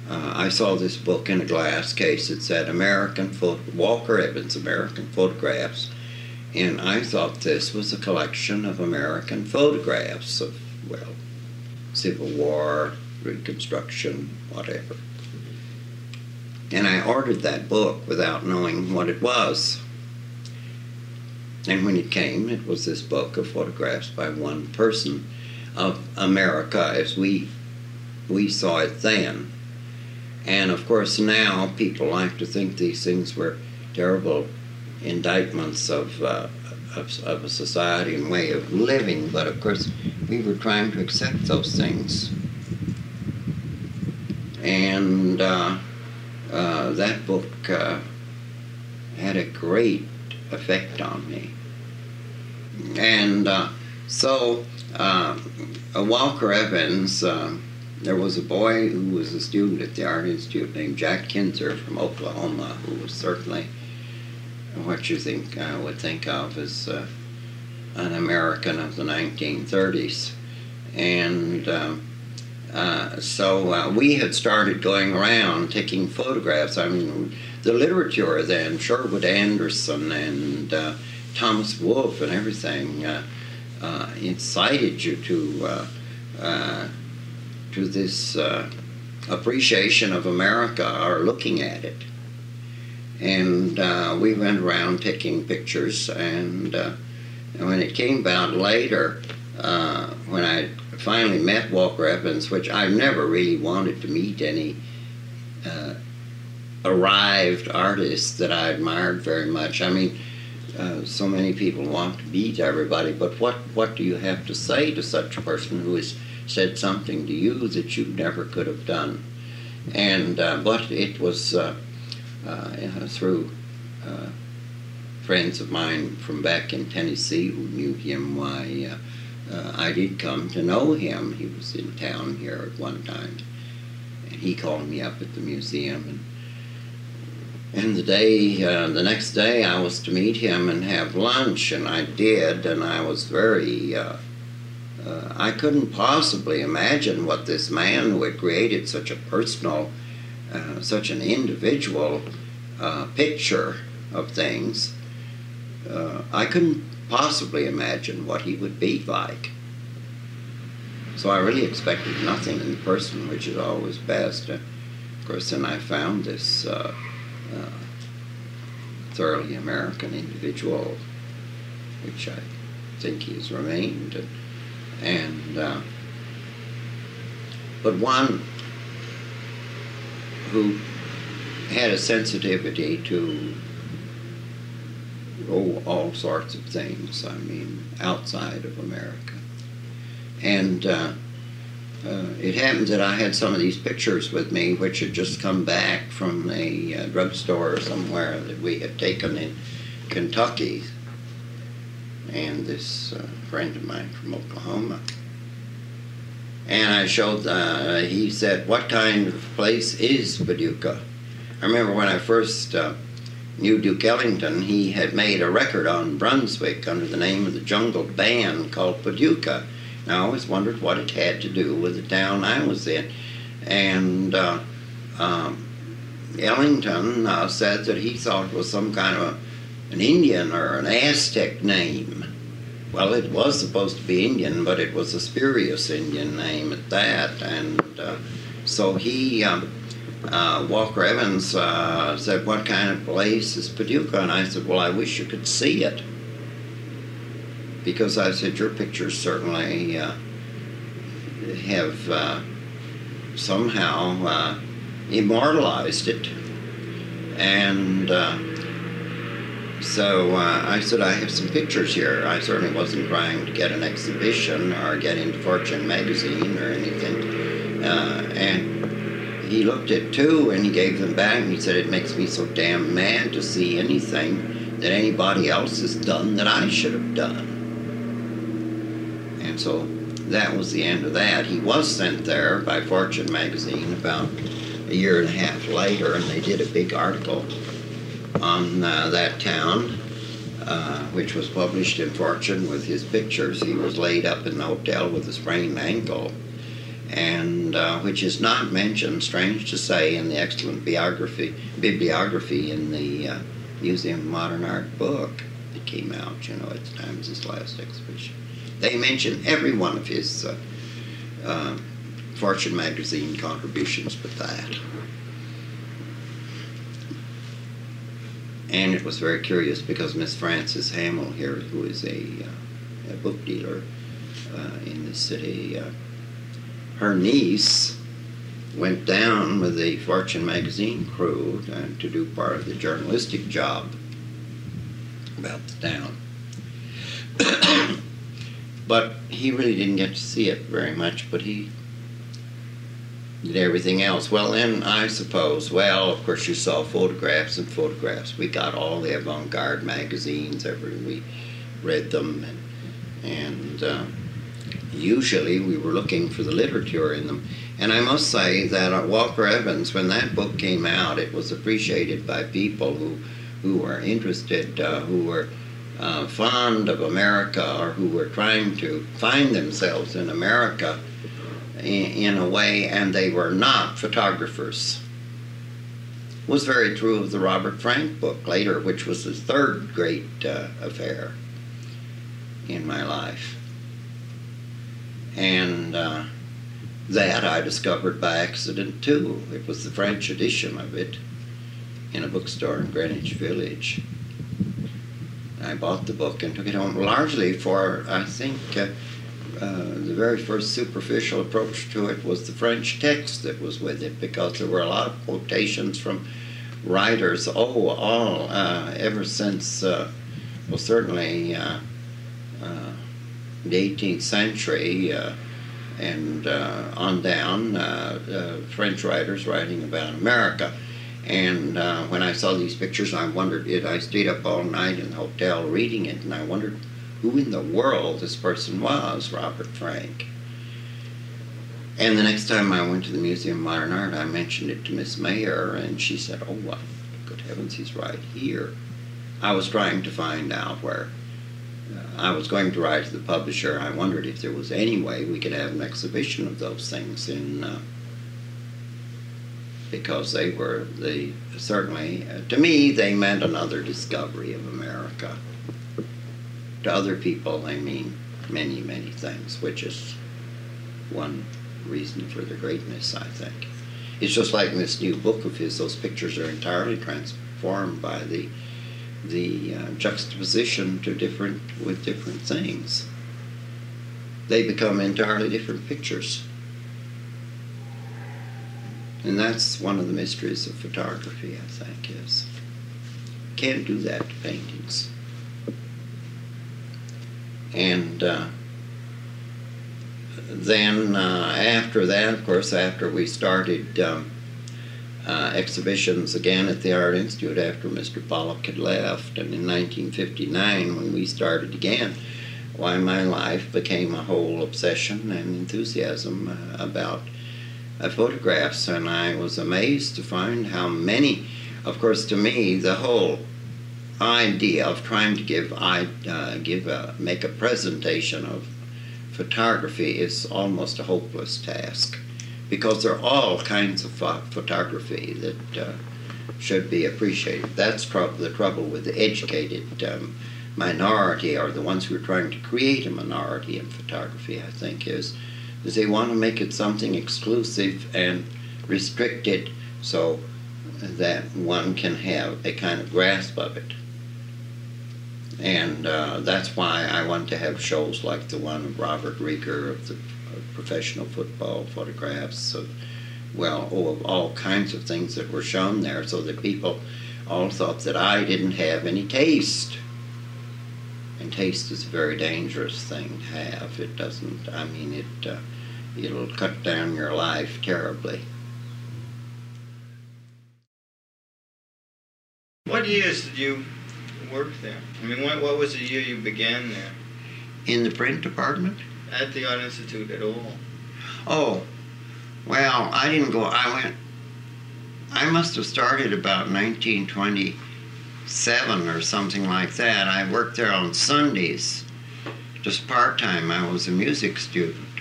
uh, I saw this book in a glass case. It said American Walker Evans American Photographs. And I thought this was a collection of American photographs of, well, Civil War, Reconstruction, whatever. And I ordered that book without knowing what it was. And when it came, it was this book of photographs by one person of America as we we saw it then. And of course, now people like to think these things were terrible indictments of, uh, of, of, a society and way of living, but of course, we were trying to accept those things. And uh, uh, that book uh, had a great effect on me. And uh, so, uh, Walker Evans, uh, there was a boy who was a student at the Art Institute named Jack Kinzer from Oklahoma, who was certainly what you think I would think of as uh, an American of the 1930s. And um, uh, so uh, we had started going around taking photographs. I mean, the literature then, Sherwood Anderson and uh, Thomas Wolfe and everything, uh, uh, incited you to to this appreciation of America or looking at it. And we went around taking pictures, and, and when it came about later, when I finally met Walker Evans, which I never really wanted to meet any uh, arrived artists that I admired very much. I mean, uh, so many people want to beat everybody, but what, what do you have to say to such a person who has said something to you that you never could have done? And uh, but it was uh, uh, through uh, friends of mine from back in Tennessee who knew him why I did come to know him. He was in town here at one time, and he called me up at the museum. And and the day, uh, the next day, I was to meet him and have lunch, and I did, and I was very. Uh, uh I couldn't possibly imagine what this man who had created such a personal, uh, such an individual uh, picture of things. I couldn't possibly imagine what he would be like. So I really expected nothing in the person, which is always best. of course, then I found this uh, uh, thoroughly American individual, which I think he has remained. And, and uh, but one who had a sensitivity to oh, all sorts of things, I mean, outside of America. And uh, uh, it happened that I had some of these pictures with me, which had just come back from a uh, drugstore somewhere that we had taken in Kentucky. And this uh, friend of mine from Oklahoma. And I showed, uh, he said, What kind of place is Paducah? I remember when I first uh, knew Duke Ellington, he had made a record on Brunswick under the name of the Jungle Band called Paducah. I always wondered what it had to do with the town I was in. And uh, um, Ellington uh, said that he thought it was some kind of a, an Indian or an Aztec name. well, it was supposed to be Indian, but it was a spurious Indian name at that. And uh, so he, um, uh, Walker Evans, uh, said, What kind of place is Paducah? And I said, Well, I wish you could see it. Because I said, Your pictures certainly uh, have uh, somehow uh, immortalized it. And so uh, I said, I have some pictures here. I certainly wasn't trying to get an exhibition or get into Fortune magazine or anything. Uh, and he looked at two and he gave them back and he said, It makes me so damn mad to see anything that anybody else has done that I should have done. And so that was the end of that. He was sent there by Fortune magazine about a year and a half later, and they did a big article on uh, that town, uh, which was published in Fortune with his pictures. He was laid up in the hotel with a sprained ankle, and uh, which is not mentioned, strange to say, in the excellent biography bibliography in the uh, Museum of Modern Art book that came out, you know, at the time of his last exhibition. They mention every one of his uh, uh, Fortune magazine contributions but that. And it was very curious because Miss Frances Hamill here, who is a, uh, a book dealer uh, in the city, uh, her niece went down with the Fortune magazine crew to do part of the journalistic job about the town. But he really didn't get to see it very much, but he did everything else. Well, then I suppose, well, of course, you saw photographs and photographs. We got all the avant garde magazines, every, we read them, and, and uh, usually we were looking for the literature in them. And I must say that uh, Walker Evans, when that book came out, it was appreciated by people who, who were interested, uh, who were uh, fond of America, or who were trying to find themselves in America in, a way, and they were not photographers. Was very true of the Robert Frank book later, which was the third great uh, affair in my life. And uh, that I discovered by accident too. It was the French edition of it in a bookstore in Greenwich Village. I bought the book and took it home largely for, I think, uh, uh, the very first superficial approach to it was the French text that was with it because there were a lot of quotations from writers, oh, all, uh, ever since, uh, well, certainly uh, uh, the 18th century and on down, French writers writing about America. And when I saw these pictures, I wondered, it, I stayed up all night in the hotel reading it, and I wondered who in the world this person was, Robert Frank. And the next time I went to the Museum of Modern Art, I mentioned it to Miss Mayer, and she said, Oh, well, good heavens, he's right here. I was trying to find out where. Uh, I was going to write to the publisher. I wondered if there was any way we could have an exhibition of those things in. Uh, because they were the certainly uh, to me they meant another discovery of America to other people, they mean many, many things, which is one reason for their greatness, I think. It's just like in this new book of his; those pictures are entirely transformed by the the uh, juxtaposition to different with different things. They become entirely different pictures. And that's one of the mysteries of photography, I think, is can't do that to paintings. And uh, then uh, after that, of course, after we started um, uh, exhibitions again at the Art Institute after Mr. Pollack had left, and in 1959 when we started again, why my life became a whole obsession and enthusiasm uh, about uh, photographs, and I was amazed to find how many. Of course, to me, the whole idea of trying to give I uh, give a, make a presentation of photography is almost a hopeless task because there are all kinds of photography that uh, should be appreciated. That's probably the trouble with the educated um, minority or the ones who are trying to create a minority in photography, I think, is, they want to make it something exclusive and restricted so that one can have a kind of grasp of it. And uh, that's why I want to have shows like the one of Robert Riger of the of professional football photographs of, well, oh, of all kinds of things that were shown there so that people all thought that I didn't have any taste. And taste is a very dangerous thing to have. It doesn't, I mean, it, uh, it'll cut down your life terribly. What years did you work there? I mean, what, what was the year you began there? In the print department? At the Art Institute at all? Oh, well, I didn't go, I went, I must have started about 1927 or something like that. I worked there on Sundays, just part time. I was a music student.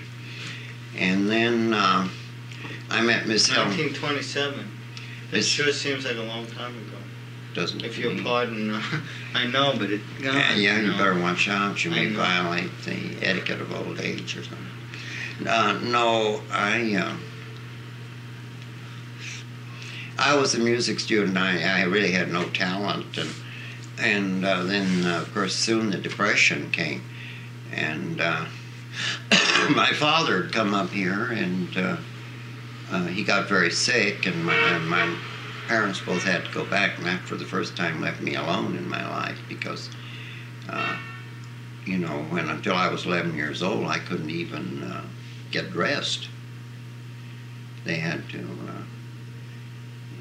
And then uh, I met Miss Helen. 1927. It sure seems like a long time ago. Doesn't If you'll pardon, uh, [LAUGHS] I know, but it. Yeah, yeah, you better watch out. You I may know. violate the etiquette of old age or something. Uh, no, I. Uh, I was a music student. I, I really had no talent, and and uh, then uh, of course soon the depression came, and uh, [COUGHS] my father had come up here, and uh, uh, he got very sick, and my, and my parents both had to go back, and that for the first time left me alone in my life because uh, you know, when until I was 11 years old, I couldn't even uh, get dressed. They had to, uh,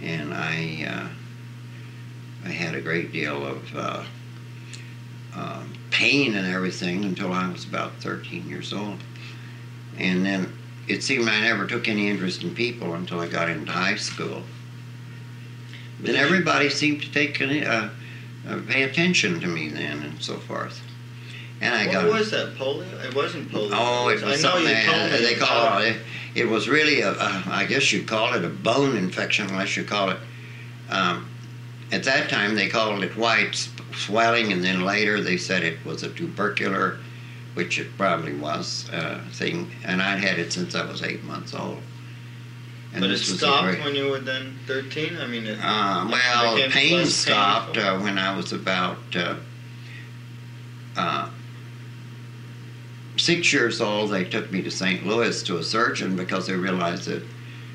and I, uh, I had a great deal of uh, pain and everything until I was about 13 years old, and then it seemed I never took any interest in people until I got into high school. Then everybody seemed to take uh, uh, pay attention to me then and so forth. And I got What got was that? Polio? It wasn't polio. oh, it was I something they, they call it. It was really a, a, I guess you'd call it a bone infection, unless you call it. Um, at that time, they called it white s- swelling, and then later they said it was a tubercular, which it probably was uh, thing. And I'd had it since I was eight months old. And But it stopped great- when you were then 13? I mean, it, uh, well, became pain stopped uh, when I was about uh, uh, six years old. They took me to St. Louis to a surgeon because they realized that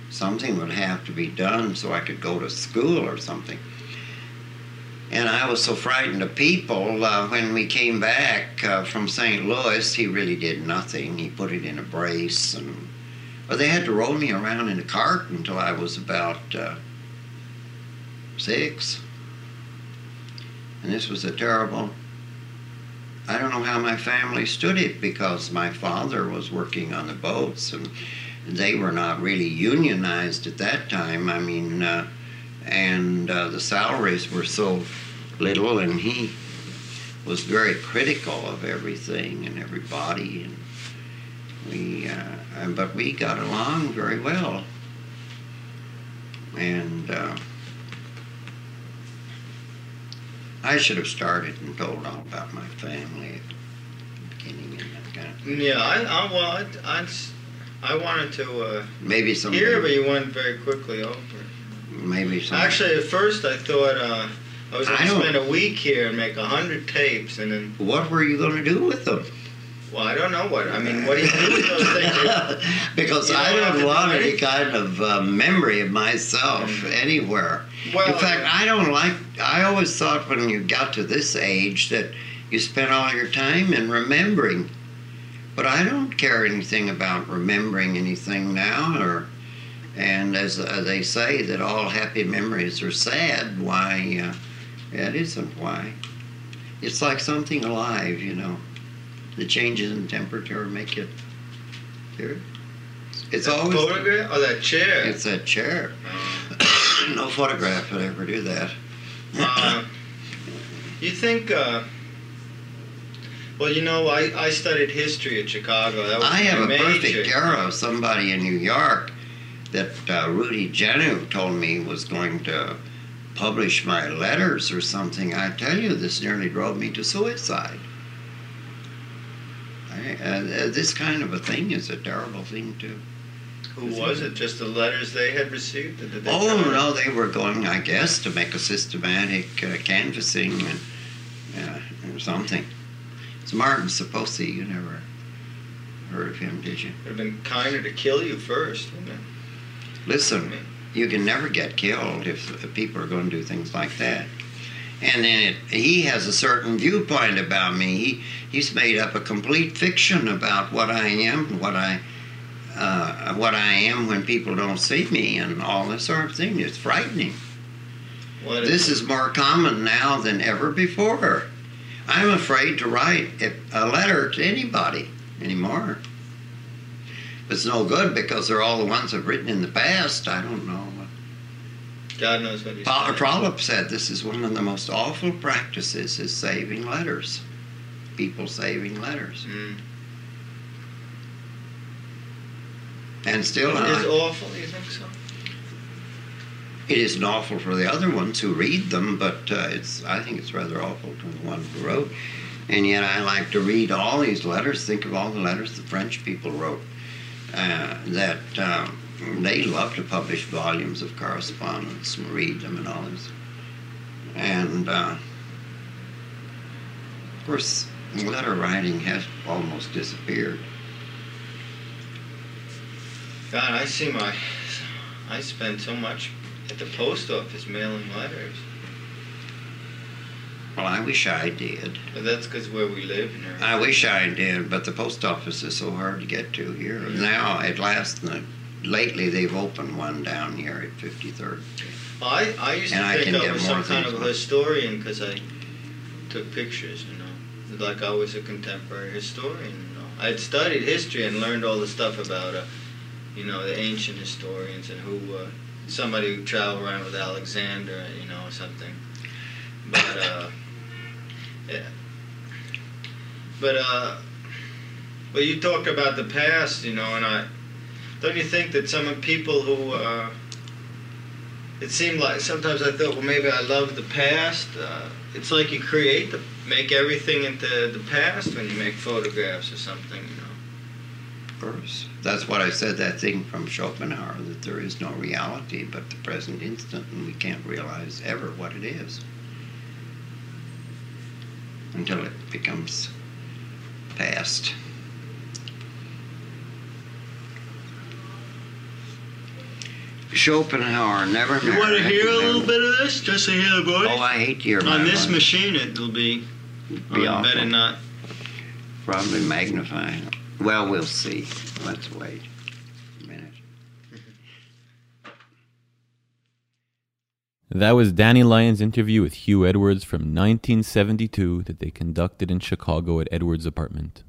something would have to be done so I could go to school or something. And I was so frightened of people. Uh, when we came back uh, from St. Louis, he really did nothing. He put it in a brace, and well, they had to roll me around in a cart until I was about uh, six. And this was a terrible. I don't know how my family stood it because my father was working on the boats and they were not really unionized at that time. I mean, uh, and uh, the salaries were so little, and he was very critical of everything and everybody. And we, uh, but we got along very well. And uh, I should have started and told all about my family at the beginning and that kind of thing. Yeah, I, I well, I, I, I wanted to uh, Maybe some. hear, but you went very quickly over. Maybe some. Actually, at first I thought uh, I was going to spend a week here and make a hundred tapes, and then what were you going to do with them? well, I don't know what. I mean, what do you do with those things? [LAUGHS] because You I don't have to don't do want any kind of uh, memory of myself anywhere. Well, In fact, I don't like. I always thought when you got to this age that you spent all your time in remembering, but I don't care anything about remembering anything now. Or, and as uh, they say that all happy memories are sad. Why? Uh, that isn't why. It's like something alive, you know. The changes in temperature make it. Here. It's That always. photograph or that chair. It's a chair. [COUGHS] no photograph would ever do that. Uh, you think? Uh, well, you know, I, I studied history at Chicago. That was I have a major. perfect era of somebody in New York that uh, Rudy Janu told me was going to publish my letters or something, I tell you, this nearly drove me to suicide. I, uh, this kind of a thing is a terrible thing to. Who was it? Just the letters they had received? They Oh try- no, they were going, I guess, to make a systematic uh, canvassing and uh, or something. It's Martin Saposi. You never heard of him, did you? Would have been kinder to kill you first, wouldn't it? Listen, you can never get killed if, people are going to do things like that. And then it, he has a certain viewpoint about me. He, he's made up a complete fiction about what I am, what I, uh, what I am when people don't see me, and all this sort of thing. It's frightening. What This is more common now than ever before. I'm afraid to write a letter to anybody anymore. It's no good because they're all the ones I've written in the past. I don't know. God knows what he's saying. Trollope said this is one of the most awful practices is saving letters. People saving letters. Mm. And still, It's uh, awful, you think so? it isn't awful for the other ones who read them, but uh, it's I think it's rather awful to the one who wrote. And yet, I like to read all these letters. Think of all the letters the French people wrote. Uh, that um, they love to publish volumes of correspondence and read them and all this. And uh, of course, letter writing has almost disappeared. God, I see my. I spend so much at the post office mailing letters. Well, I wish I did. But that's because where we live and. I wish I did, but the post office is so hard to get to here. Now, at last, lately they've opened one down here at 53rd. I, I used And to I think can I was some kind of a historian because I took pictures, you know, like I was a contemporary historian. You know, I had studied history and learned all the stuff about, uh, you know, the ancient historians and who uh, somebody who traveled around with Alexander, you know, or something. But uh, yeah. But uh, but you talk about the past, you know, and I don't you think that some of people who uh, it seemed like sometimes I thought, well, maybe I love the past. Uh, it's like you create the make everything into the past when you make photographs or something, you know. Of course. That's what I said, that thing from Schopenhauer, that there is no reality but the present instant, and we can't realize ever what it is until it becomes past. Schopenhauer never You want to hear a little bit of this? Just to hear the voice. Oh, I hate to hear On this voice. machine, it'll be. Be on better not. Probably magnifying. Well, we'll see. Let's wait a minute. That was Danny Lyon's interview with Hugh Edwards from 1972 that they conducted in Chicago at Edwards' apartment.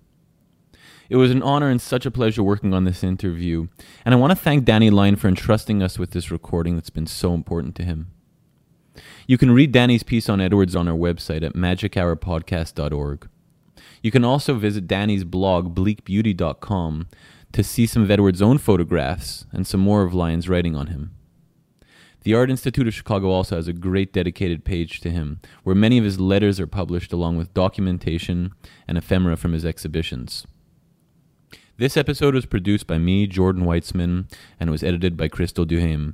It was an honor and such a pleasure working on this interview, and I want to thank Danny Lyon for entrusting us with this recording that's been so important to him. You can read Danny's piece on Edwards on our website at magichourpodcast.org. You can also visit Danny's blog, bleakbeauty.com, to see some of Edwards' own photographs and some more of Lyon's writing on him. The Art Institute of Chicago also has a great dedicated page to him, where many of his letters are published along with documentation and ephemera from his exhibitions. This episode was produced by me, Jordan Weitzman, and was edited by Crystal Duhame.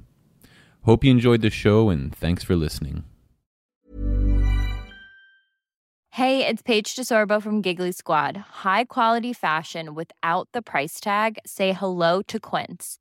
Hope you enjoyed the show, and thanks for listening. Hey, it's Paige DeSorbo from Giggly Squad. High quality fashion without the price tag. Say hello to Quince.